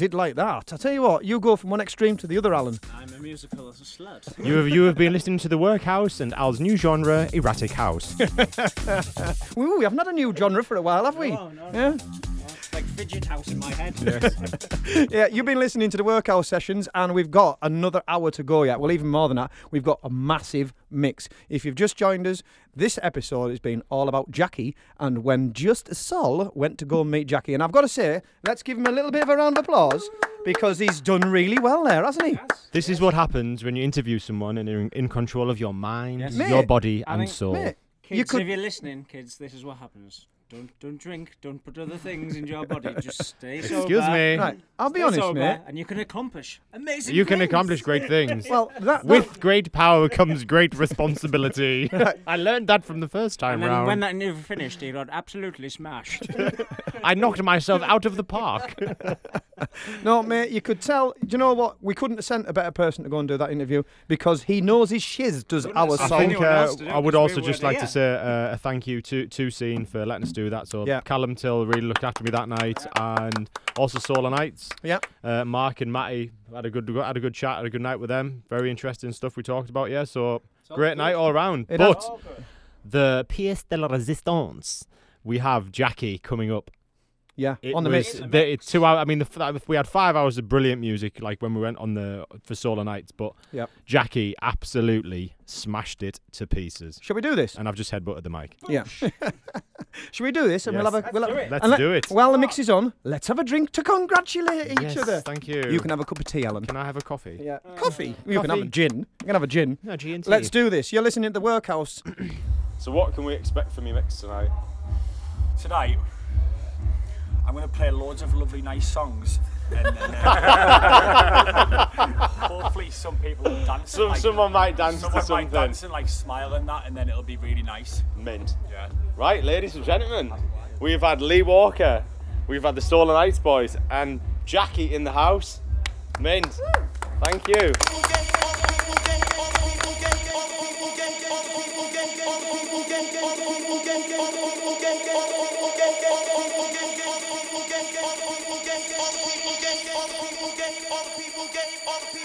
Did like that. I tell you what, you go from one extreme to the other, Alan. I'm a musical as a slut. You have, you have been listening to The Workhouse and Al's new genre, Erratic House. (laughs) Ooh, we haven't had a new genre for a while, have we? No, no, Yeah. Like fidget house in my head. (laughs) yeah, you've been listening to the workout sessions, and we've got another hour to go yet. Well, even more than that, we've got a massive mix. If you've just joined us, this episode has been all about Jacky and when Just Sol went to go and meet Jacky. And I've got to say, let's give him a little bit of a round of applause because he's done really well there, hasn't he? This is what happens when you interview someone and you're in, in control of your mind, Yes. your Mate, body, I and think- soul. Mate, Kids, you could if you're listening, kids, this is what happens. Don't don't drink. Don't put other things in your body. Just (laughs) stay sober. Excuse me. Right, I'll be Stay honest, sober, mate. and you can accomplish amazing. You can accomplish great things. (laughs) Well, that, With great power comes great responsibility. (laughs) I learned that from the first time And then round. when that interview finished, he got absolutely smashed. I knocked myself out of the park. No, mate, you could tell. Do you know what? We couldn't have sent a better person to go and do that interview because he knows his shiz does Couldn't our have I sent song. think uh, do I it would 'cause we also just like to say uh, a thank you to to Scene for letting us do that. So Yeah. Callum Till really looked after me that night, and also Solar Nights. Yeah. Uh, Mark and Matty had a good had a good chat, had a good night with them. Very interesting stuff we talked about. Yeah, so great night all around. It but the pièce de la résistance, we have Jacky coming up. Yeah, It on the was mix. the- it's two hours. I mean, the, we had five hours of brilliant music, like when we went on the for Solar Nights. But Yep. Jacky absolutely smashed it to pieces. Shall we do this? And I've just headbutted the mic. Yeah. Oh, (laughs) Shall we do this? And we'll have a. We'll Let's have, do it. Let's and let- do it. While the mix is on, let's have a drink to congratulate each Yes, other. thank you. You can have a cup of tea, Alan. Can I have a coffee? Yeah. Uh, coffee. You can have a Coffee. gin. You can have a gin. No, G and T. Let's do this. You're listening to the workhouse. (clears throat) So what can we expect from your mix tonight? Tonight, I'm going to play loads of lovely, nice songs. And, and, uh, (laughs) hopefully, some people will dance. Some- someone might dance to someone something. might dance and like smile and that, and then it'll be really nice. Mint. Yeah. Right, ladies and gentlemen, we've had Lee Walker, we've had the Stolen Nights Boys, and Jacky in the house. Mint. Thank you. Every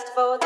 day just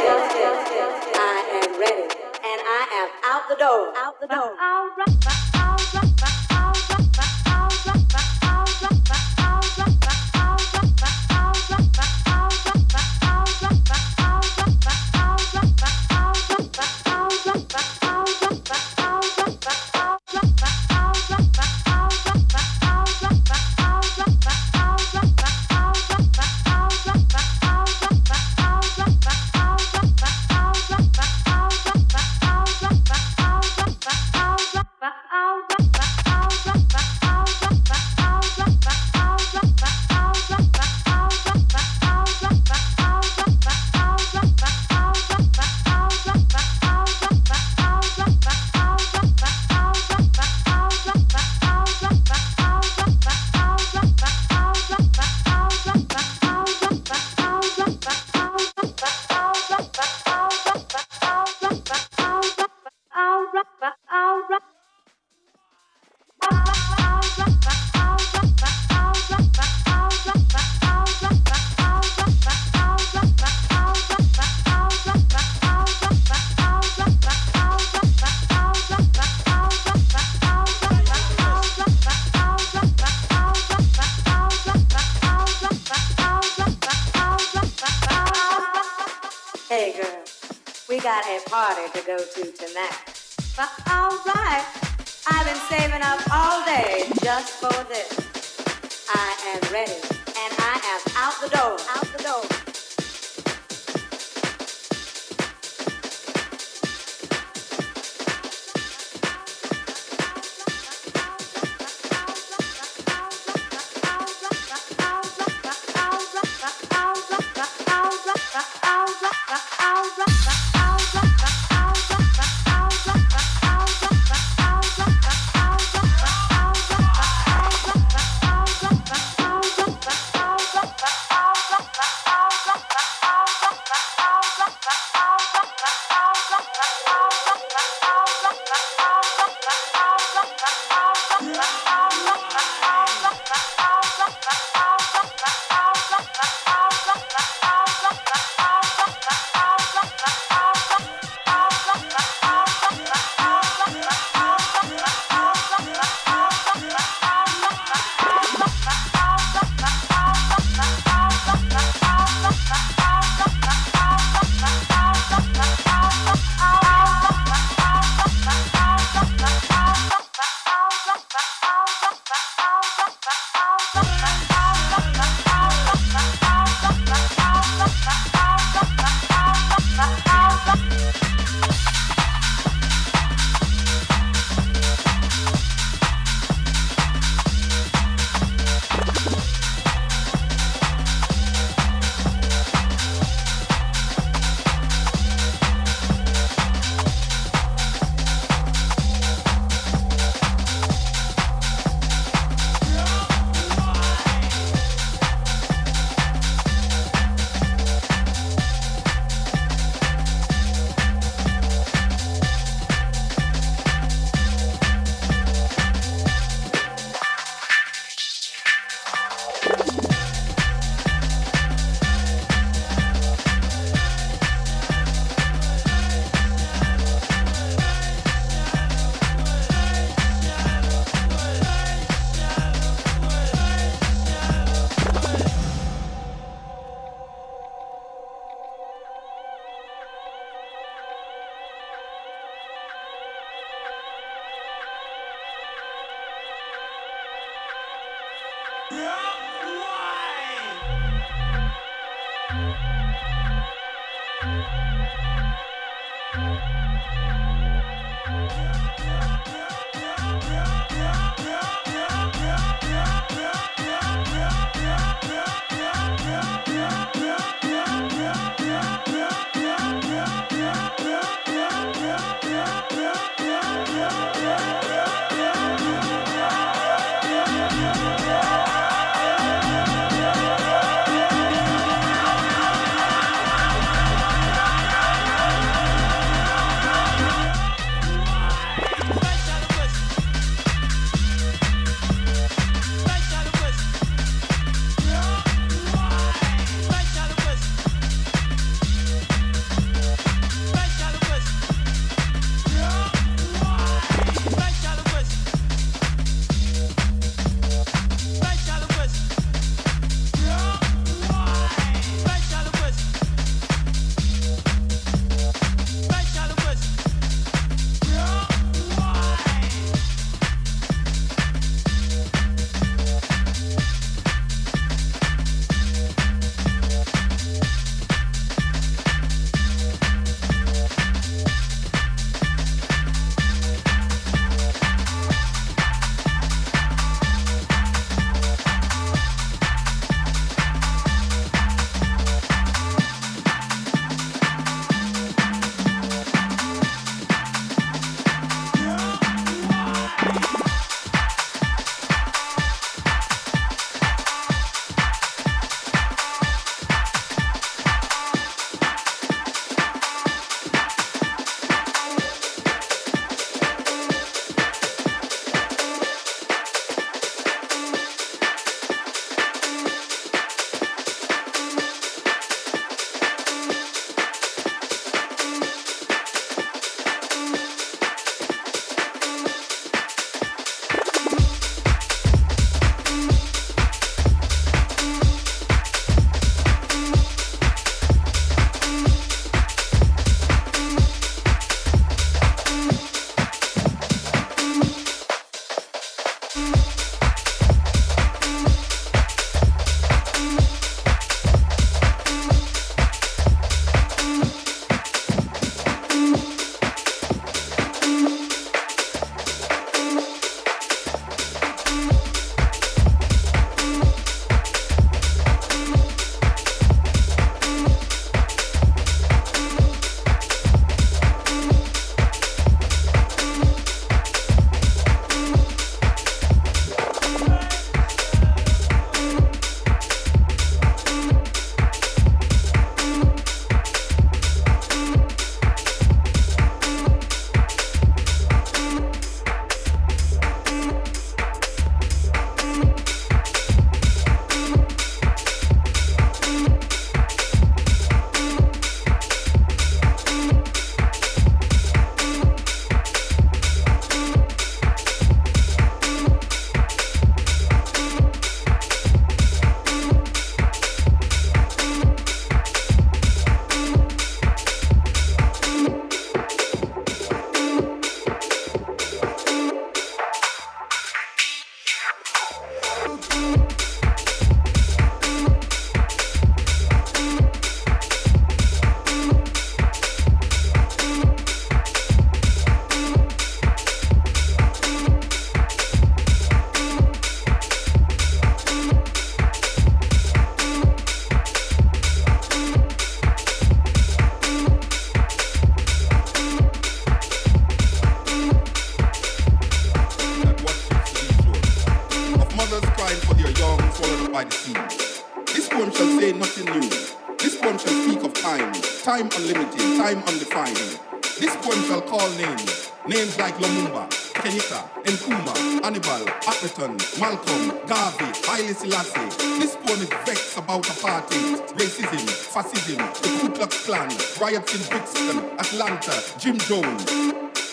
Malcolm, Garvey, Haile Selassie. This poem is vexed about apartheid, racism, fascism, the Ku Klux Klan, riots in Brixton, Atlanta, Jim Jones.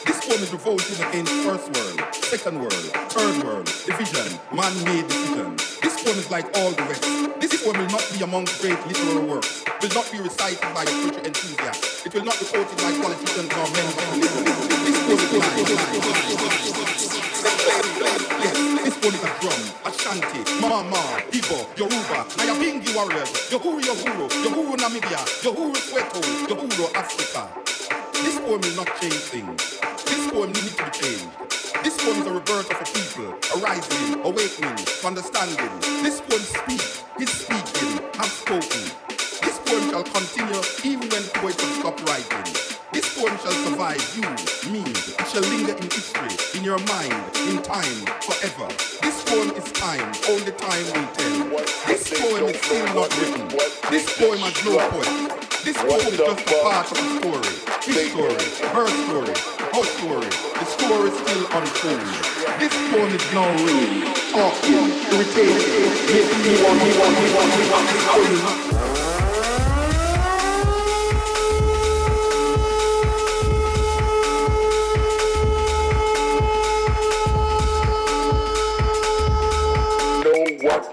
This poem is revolting against first world, second world, third world, division, man-made decision. This poem is like all the rest. This poem will not be amongst great literary works, will not be recited by a culture enthusiast. It will not be quoted by politicians nor men. This is this poem is a drum, Ashanti, mama, Igbo, Yoruba, Nyabinghi warriors, Uhuru Uhuru, Uhuru Namibia, Uhuru Soweto, Uhuru Africa. This poem will not change things. This poem needs to be changed. This poem is a rebirth of a people, arising, awakening, understanding. This poem speaks, is speaking, have spoken. This poem shall continue even when poets stopped writing. This poem shall survive you, me. It shall linger in history, in your mind, in time, forever. This poem is time, only time will tell. This poem is still not written. This poem has no poet. This poem is just a part of a story. His story, her story, our story. The story is still untold. This poem is now real, talking, irritating, making me want, me want, me want, me want, want,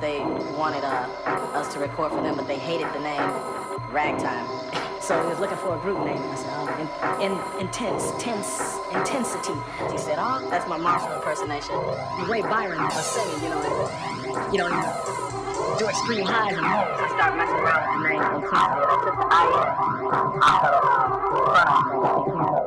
That they wanted uh, us to record for them, but they hated the name Ragtime. So he was looking for a group name. I said, oh, in, in, intense, tense, intensity. He said, oh, that's my Marshall impersonation. The way Byron was singing, you know, you know, do extreme highs and lows. I started messing around with the name intensity. I took the I in off of the uh, front of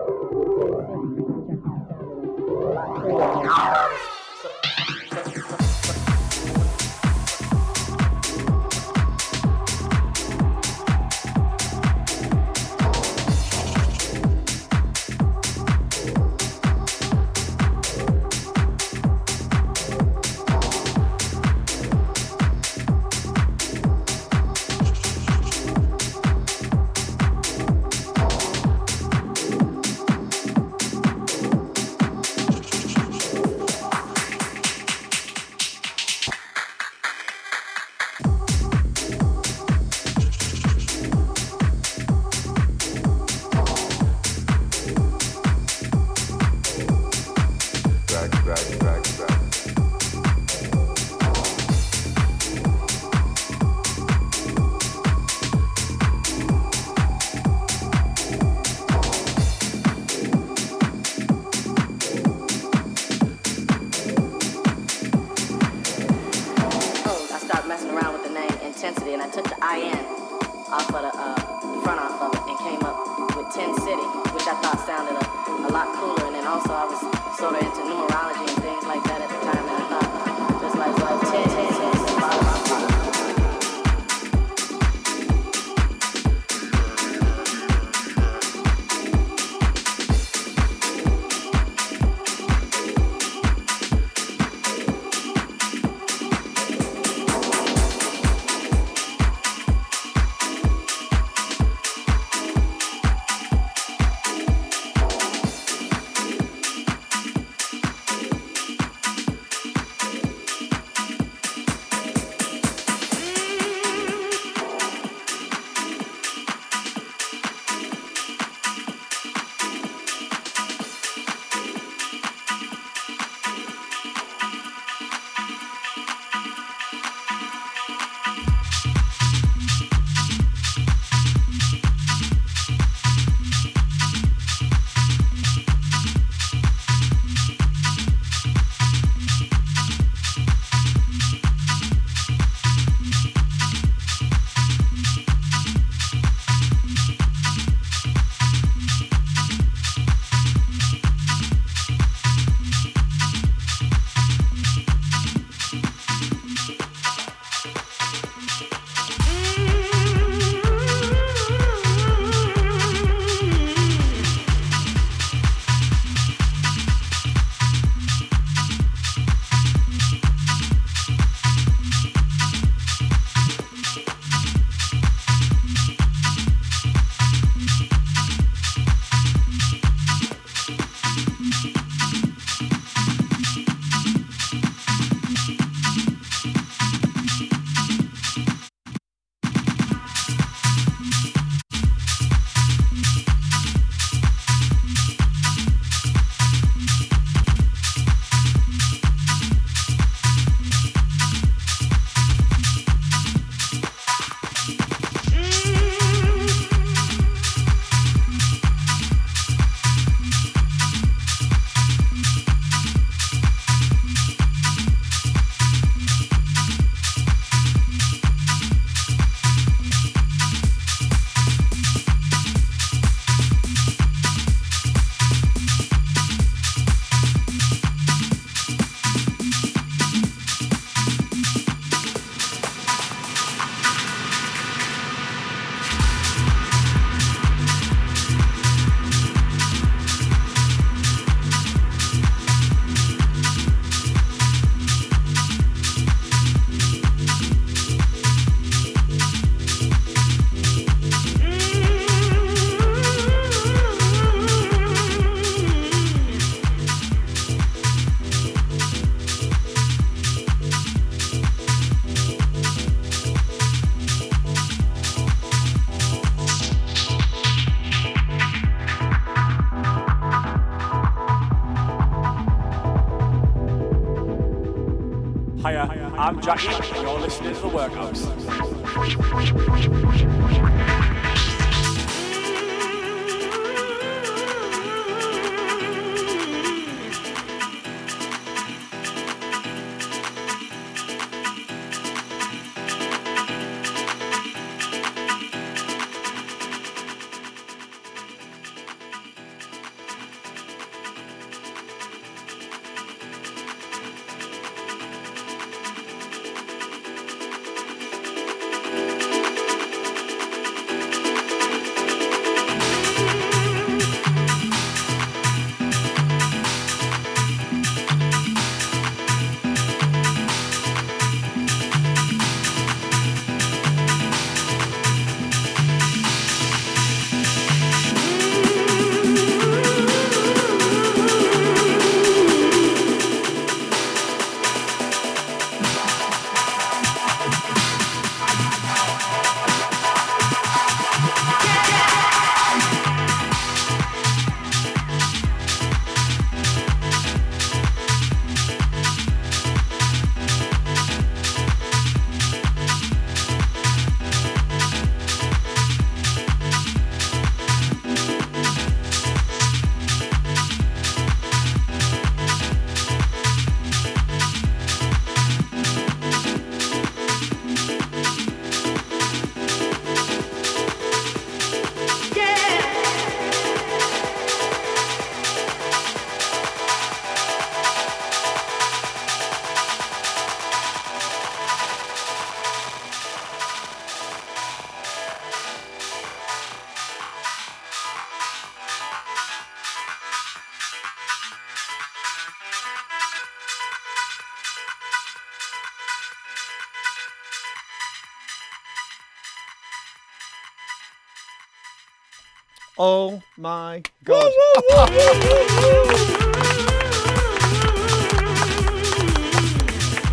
Oh my god.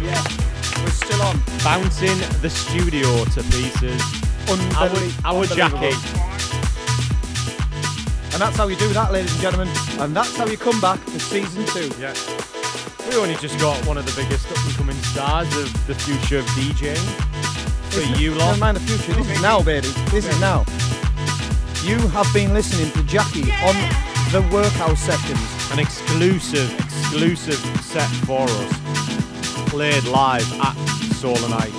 yeah, we're still on. Bouncing the studio to pieces. Our, our Jacky. unbelievable. And that's how you do that, ladies and gentlemen. And that's how you come back for season two. Yeah. We only just got one of the biggest up and coming stars of the future of DJing. For It's you n- lot. Never mind the future. This is now, baby. This is now. You have been listening to Jacky on the Workhouse Sessions. An exclusive, exclusive set for us. Played live at Solar Night.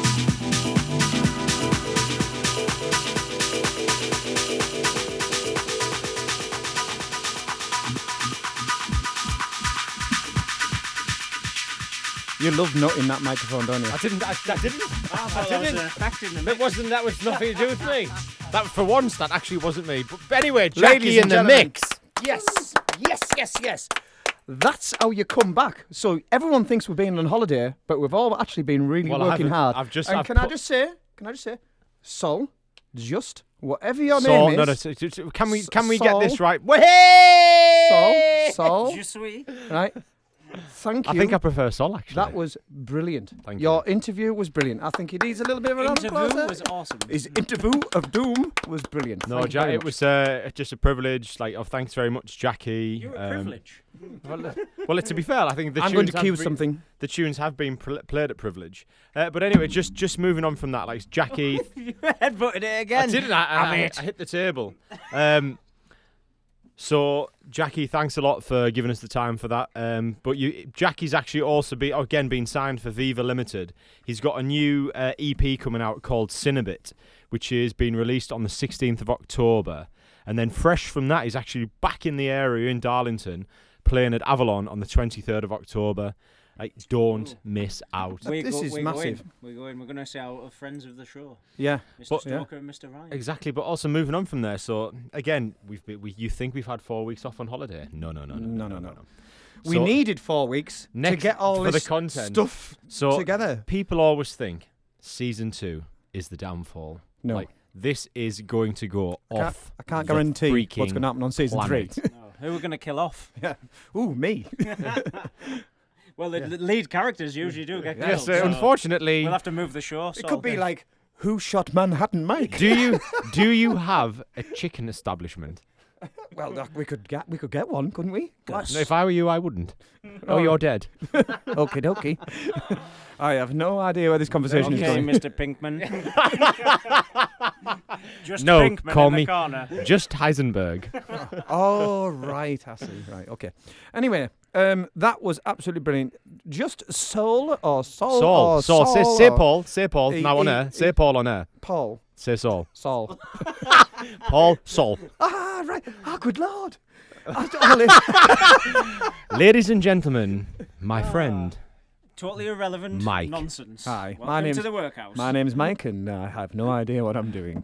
You love nutting that microphone, don't you? I didn't. I, I didn't. (laughs) Oh, I, thought that was didn't. an effect in the That wasn't. That was nothing to do with me. That for once, that actually wasn't me. But, but anyway, Ladies Jacky in and the gentlemen, mix. Yes, yes, yes, yes. That's how you come back. So everyone thinks we've been on holiday, but we've all actually been really Well, I working haven't. hard. I've just- And I've can I put- just say? Can I just say? Sol, just whatever your So, name is. no, no, so- so- so can we S- can we get this right? Hey! Sol, Sol, Je suis. right? Thank you. I think I prefer Sol actually. That was brilliant. Thank you. Your interview was brilliant. I think he needs a little bit of a round of applause Interview there. was awesome. His interview of doom was brilliant. No, Thank you Jack, very it much. was uh, just a privilege. Like, oh, thanks very much, Jacky. You're a Um, privilege. Well, uh, well, to be fair, I think the I'm going tunes to have cue been- something. The tunes have been pl- played at privilege, uh, but anyway, just just moving on from that, like Jacky. (laughs) you headbutted it again. I didn't. I, I, I. I hit the table. Um, so Jacky, thanks a lot for giving us the time for that. Um, but you, Jacky's actually also be again been signed for Viva Limited. He's got a new uh, EP coming out called Cinnabit, which is being released on the 16th of October. And then fresh from that, he's actually back in the area in Darlington, playing at Avalon on the 23rd of October. Like, don't miss out. We're This go- is we're massive. Going, we're going. We're going to see our friends of the show. Yeah. Mr. But- Stoker and Mr. Ryan. Exactly, but also moving on from there. So again, we've been, we you think we've had four weeks off on holiday? No, no, no, no, No, no, no. no. We So- needed four weeks to get all this the content stuff so together. People always think season two is the downfall. No. like this is going to go I off. I can't the guarantee what's going to happen on season planet. three. No, who are going to kill off? (laughs) yeah. Ooh, me. (laughs) (laughs) Well, the the lead characters usually do get killed. Yes, uh, so unfortunately, we'll have to move the show. it could be like, who shot Manhattan Mike? do you (laughs) do you have a chicken establishment? Well, Doc, we could get we could get one, couldn't we? No, if I were you, I wouldn't. Oh, you're dead. (laughs) Okie dokie. I have no idea where this conversation is going. Mr. Pinkman. (laughs) Just no, Pinkman call in the me corner. just Heisenberg. oh right, I see. Right, okay. Anyway, um, that was absolutely brilliant. Just soul or soul Saul, or Saul, say, Saul say or- Paul, say Paul. He- now on he- air, he- say Paul on air. Paul. Say Saul. Saul. (laughs) Paul, Saul. ah, right. Oh, good lord. I- (laughs) Ladies and gentlemen, my friend. Totally irrelevant Mike. nonsense. Hi, Welcome my name's to the workhouse. My name's Mike, and I have no idea what I'm doing.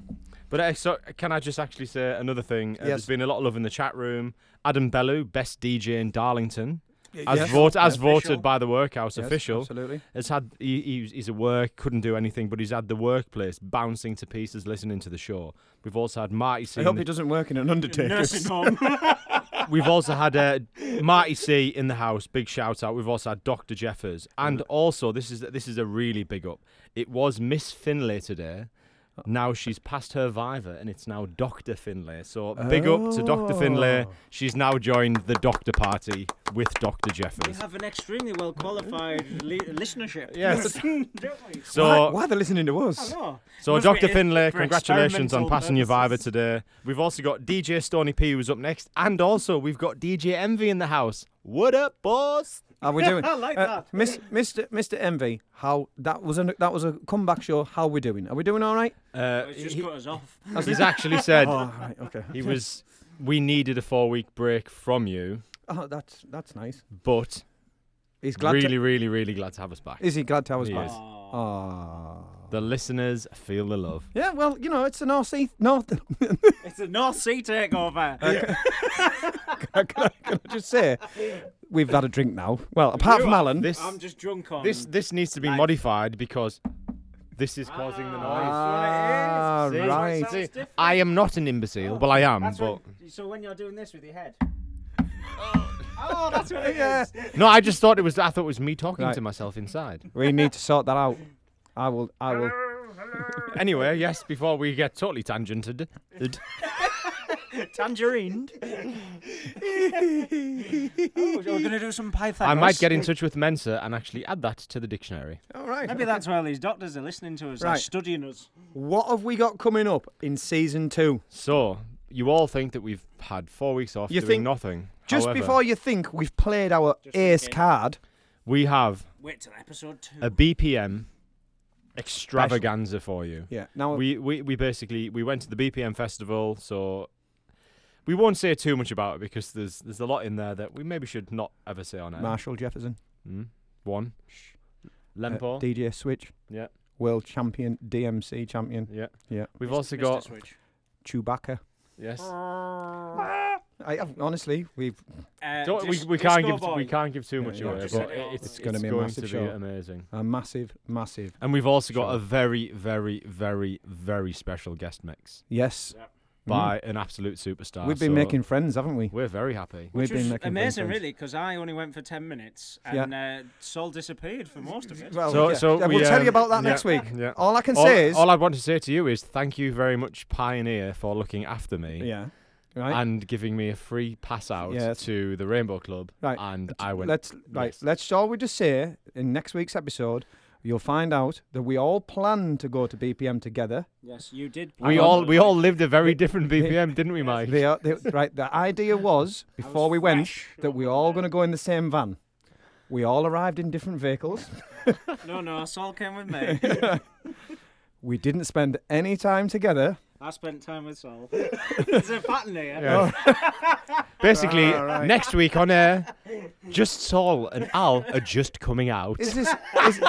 But uh, so, can I just actually say another thing? Uh, Yes. There's been a lot of love in the chat room. Adam Bellew, best DJ in Darlington, as, yes. vote, as Official. voted by the Workhouse Yes, official, absolutely. has had he, he's, he's at work, couldn't do anything, but he's had the workplace bouncing to pieces listening to the show. We've also had Marty C. I in hope the- he doesn't work in an undertaker's. Nursing home. (laughs) We've also had uh, Marty C in the house. Big shout out. We've also had Dr. Jeffers, and also this is this is a really big up. It was Miss Finlay today. Now she's passed her Viva, and it's now Dr. Finlay. So big up to Dr. Finlay. Oh. She's now joined the Doctor Party with Dr. Jeffers. We have an extremely well qualified li- listenership. Yes. (laughs) Don't we? So why, why are they listening to us? I know. So, Must Dr. be Finlay, for congratulations on experimental passing your Viva purposes. today. We've also got DJ Stony P who's up next, and also we've got DJ Envy in the house. What up, boss? How we doing? (laughs) I like Uh, that. Miss, Mr. Mr. Envy, how that was a that was a comeback show. How we doing? Are we doing all right? Uh, It's just he- cut us off. he's actually said Oh, right, okay. he was. We needed a four-week break from you, Oh, that's that's nice. but He's glad. really, to, really, really glad to have us back. is he glad to have us He back? is. Ah. The listeners feel the love. Yeah, well, you know, it's a North Sea. North. (laughs) (laughs) It's a North Sea takeover. (laughs) can, I, can I just say, we've had a drink now. Well, apart from Alan. This I'm just drunk on. this this needs to be modified because this is causing the noise. Ah, See? right. See, I am not an imbecile. well, I am, That's but when, so when you're doing this with your head. oh, that's what it is. Yeah. no. I just thought it was. I thought it was me talking Right. to myself inside. We need to sort that out. I will. I will. Anyway, yes. Before we get totally tangented, (laughs) Tangerine. oh, we're gonna do some Pythagoras. I might get in touch with Mensa and actually add that to the dictionary. All right. Maybe that's why these doctors are listening to us, they're studying us. What have we got coming up in season two? So you all think that we've had four weeks off You doing think- nothing. Just However, before you think we've played our ace thinking. card, we have Wait till episode two. a BPM extravaganza for you. yeah. Now We, we we basically we went to the BPM festival, so we won't say too much about it because there's there's a lot in there that we maybe should not ever say on air. Marshall Jefferson, Mm. One. uh, Lempo. DJ Switch, yeah. world champion, DMC champion, Yeah. yeah. We've Mr. also Mr. got Switch. Chewbacca. Yes. I have, honestly, we've Uh, Don't, we, we can't Disco give we can't give too Yeah, much yeah, away, just but say it. it's, It's gonna be a going massive to show. be amazing. a massive, massive. And we've also got Sure. a very, very, very, very special guest mix Yes, by an absolute superstar. we've been so making friends, haven't we? We're very happy. We've been making amazing, friends. really, because I only went for 10 minutes Yeah. and uh, Sol disappeared for most of it. Well, So, yeah. so Yeah, we, we'll tell you um, about that yeah, next week. Yeah. All I can all, say is, all I want to say to you is thank you very much, Pioneer, for looking after me yeah, right. and giving me a free pass out Yes. to the Rainbow Club. Right. And I went. let's right. yes. Let's all we just say in next week's episode, you'll find out that we all planned to go to BPM together. Yes, you did. we all we all lived a very different BPM, didn't we, Mike? They are, they, right. The idea was (laughs) before we went that we all going to go in the same van. We all arrived in different vehicles. (laughs) No, no, Sol came with (laughs) me. We didn't spend any time together. I spent time with Sol. There's (laughs) a pattern here. Yeah. (laughs) Basically, All right. next week on air, (laughs) just Saul and Al are just coming out. Is this? Is,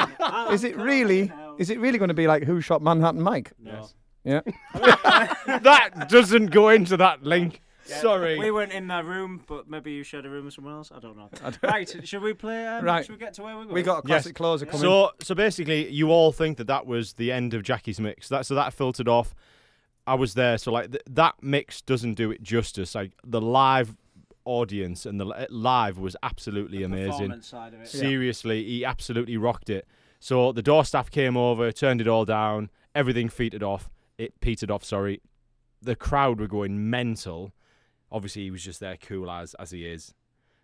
is it really? Is it really going to be like Who Shot Manhattan Mike? No. Yeah. that doesn't go into that link. Sorry. We weren't in that room, but maybe you shared a room with someone else. I don't know. right, should we play? Um, Right. Should we get to where we were? We got a classic closer coming. So, so basically, you all think that that was the end of Jacky's mix. That so that filtered off. I was there, so like th- that mix doesn't do it justice. Like the live audience and the li- live was absolutely amazing. performance side of it. Yeah. Seriously, he absolutely rocked it. So the door staff came over, turned it all down, everything petered off. It petered off. Sorry, the crowd were going mental. obviously he was just there cool as as he is,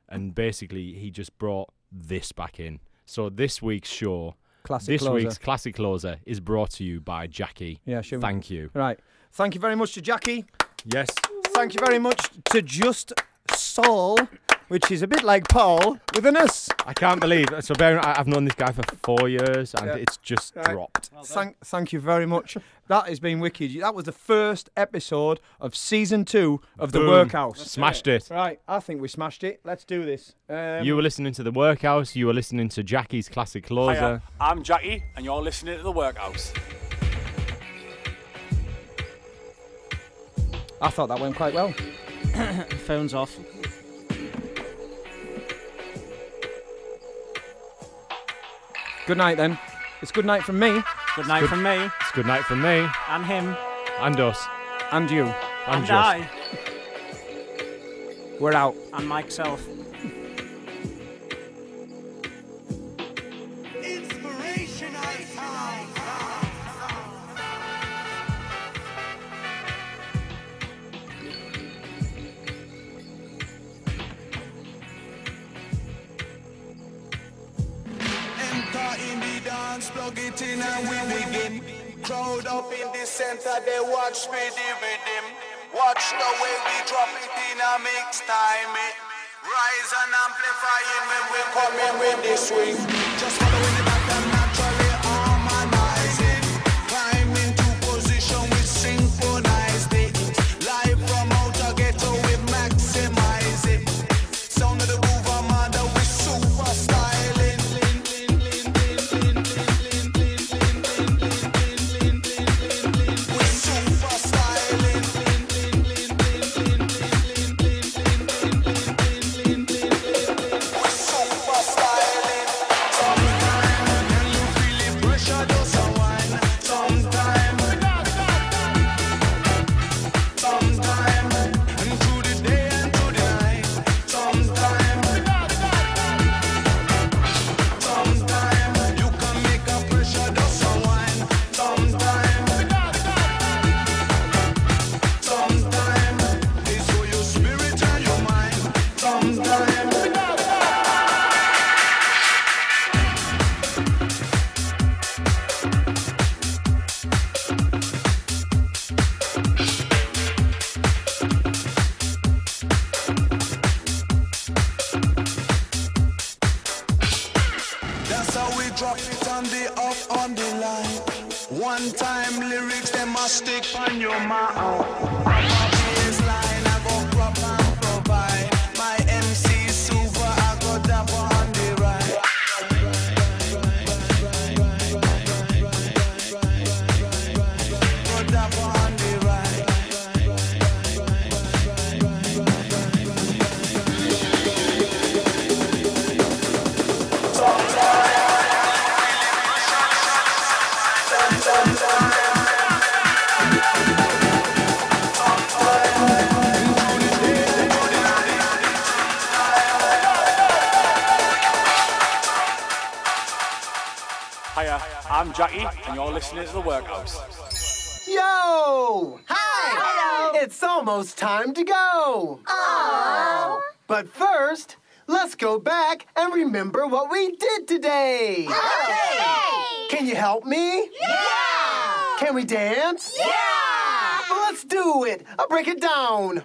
and basically he just brought this back in. So this week's show, Classic this closer. week's classic closer, is brought to you by Jacky. Yeah, sure. Thank you. Right. Thank you very much to Jacky. Yes. Thank you very much to Just Saul, which is a bit like Paul with an S. I can't believe so. Bear, I- I've known this guy for four years, and Yeah. it's just Right. dropped. Thank, thank you very much. That has been wicked. That was the first episode of season two of the Boom. Workhouse. Smashed it. Right, I think we smashed it. Let's do this. Um, you were listening to the Workhouse. You were listening to Jacky's classic closer. Hiya, I'm Jacky, and you're listening to the Workhouse. I thought that went quite well. (coughs) Phone's off. Good night then. It's good night from me. Good night Good- from me It's good night from me and him and us And you. and, and just. I We're out. and myself. Up in the center, they watch me rhythm. Watch the way we drop it in a mix time. It rise and amplifying when we come in with the swing. Just following the remember what we did today! Okay! Can you help me? Yeah! Can we dance? Yeah! Well, let's do it! I'll break it down!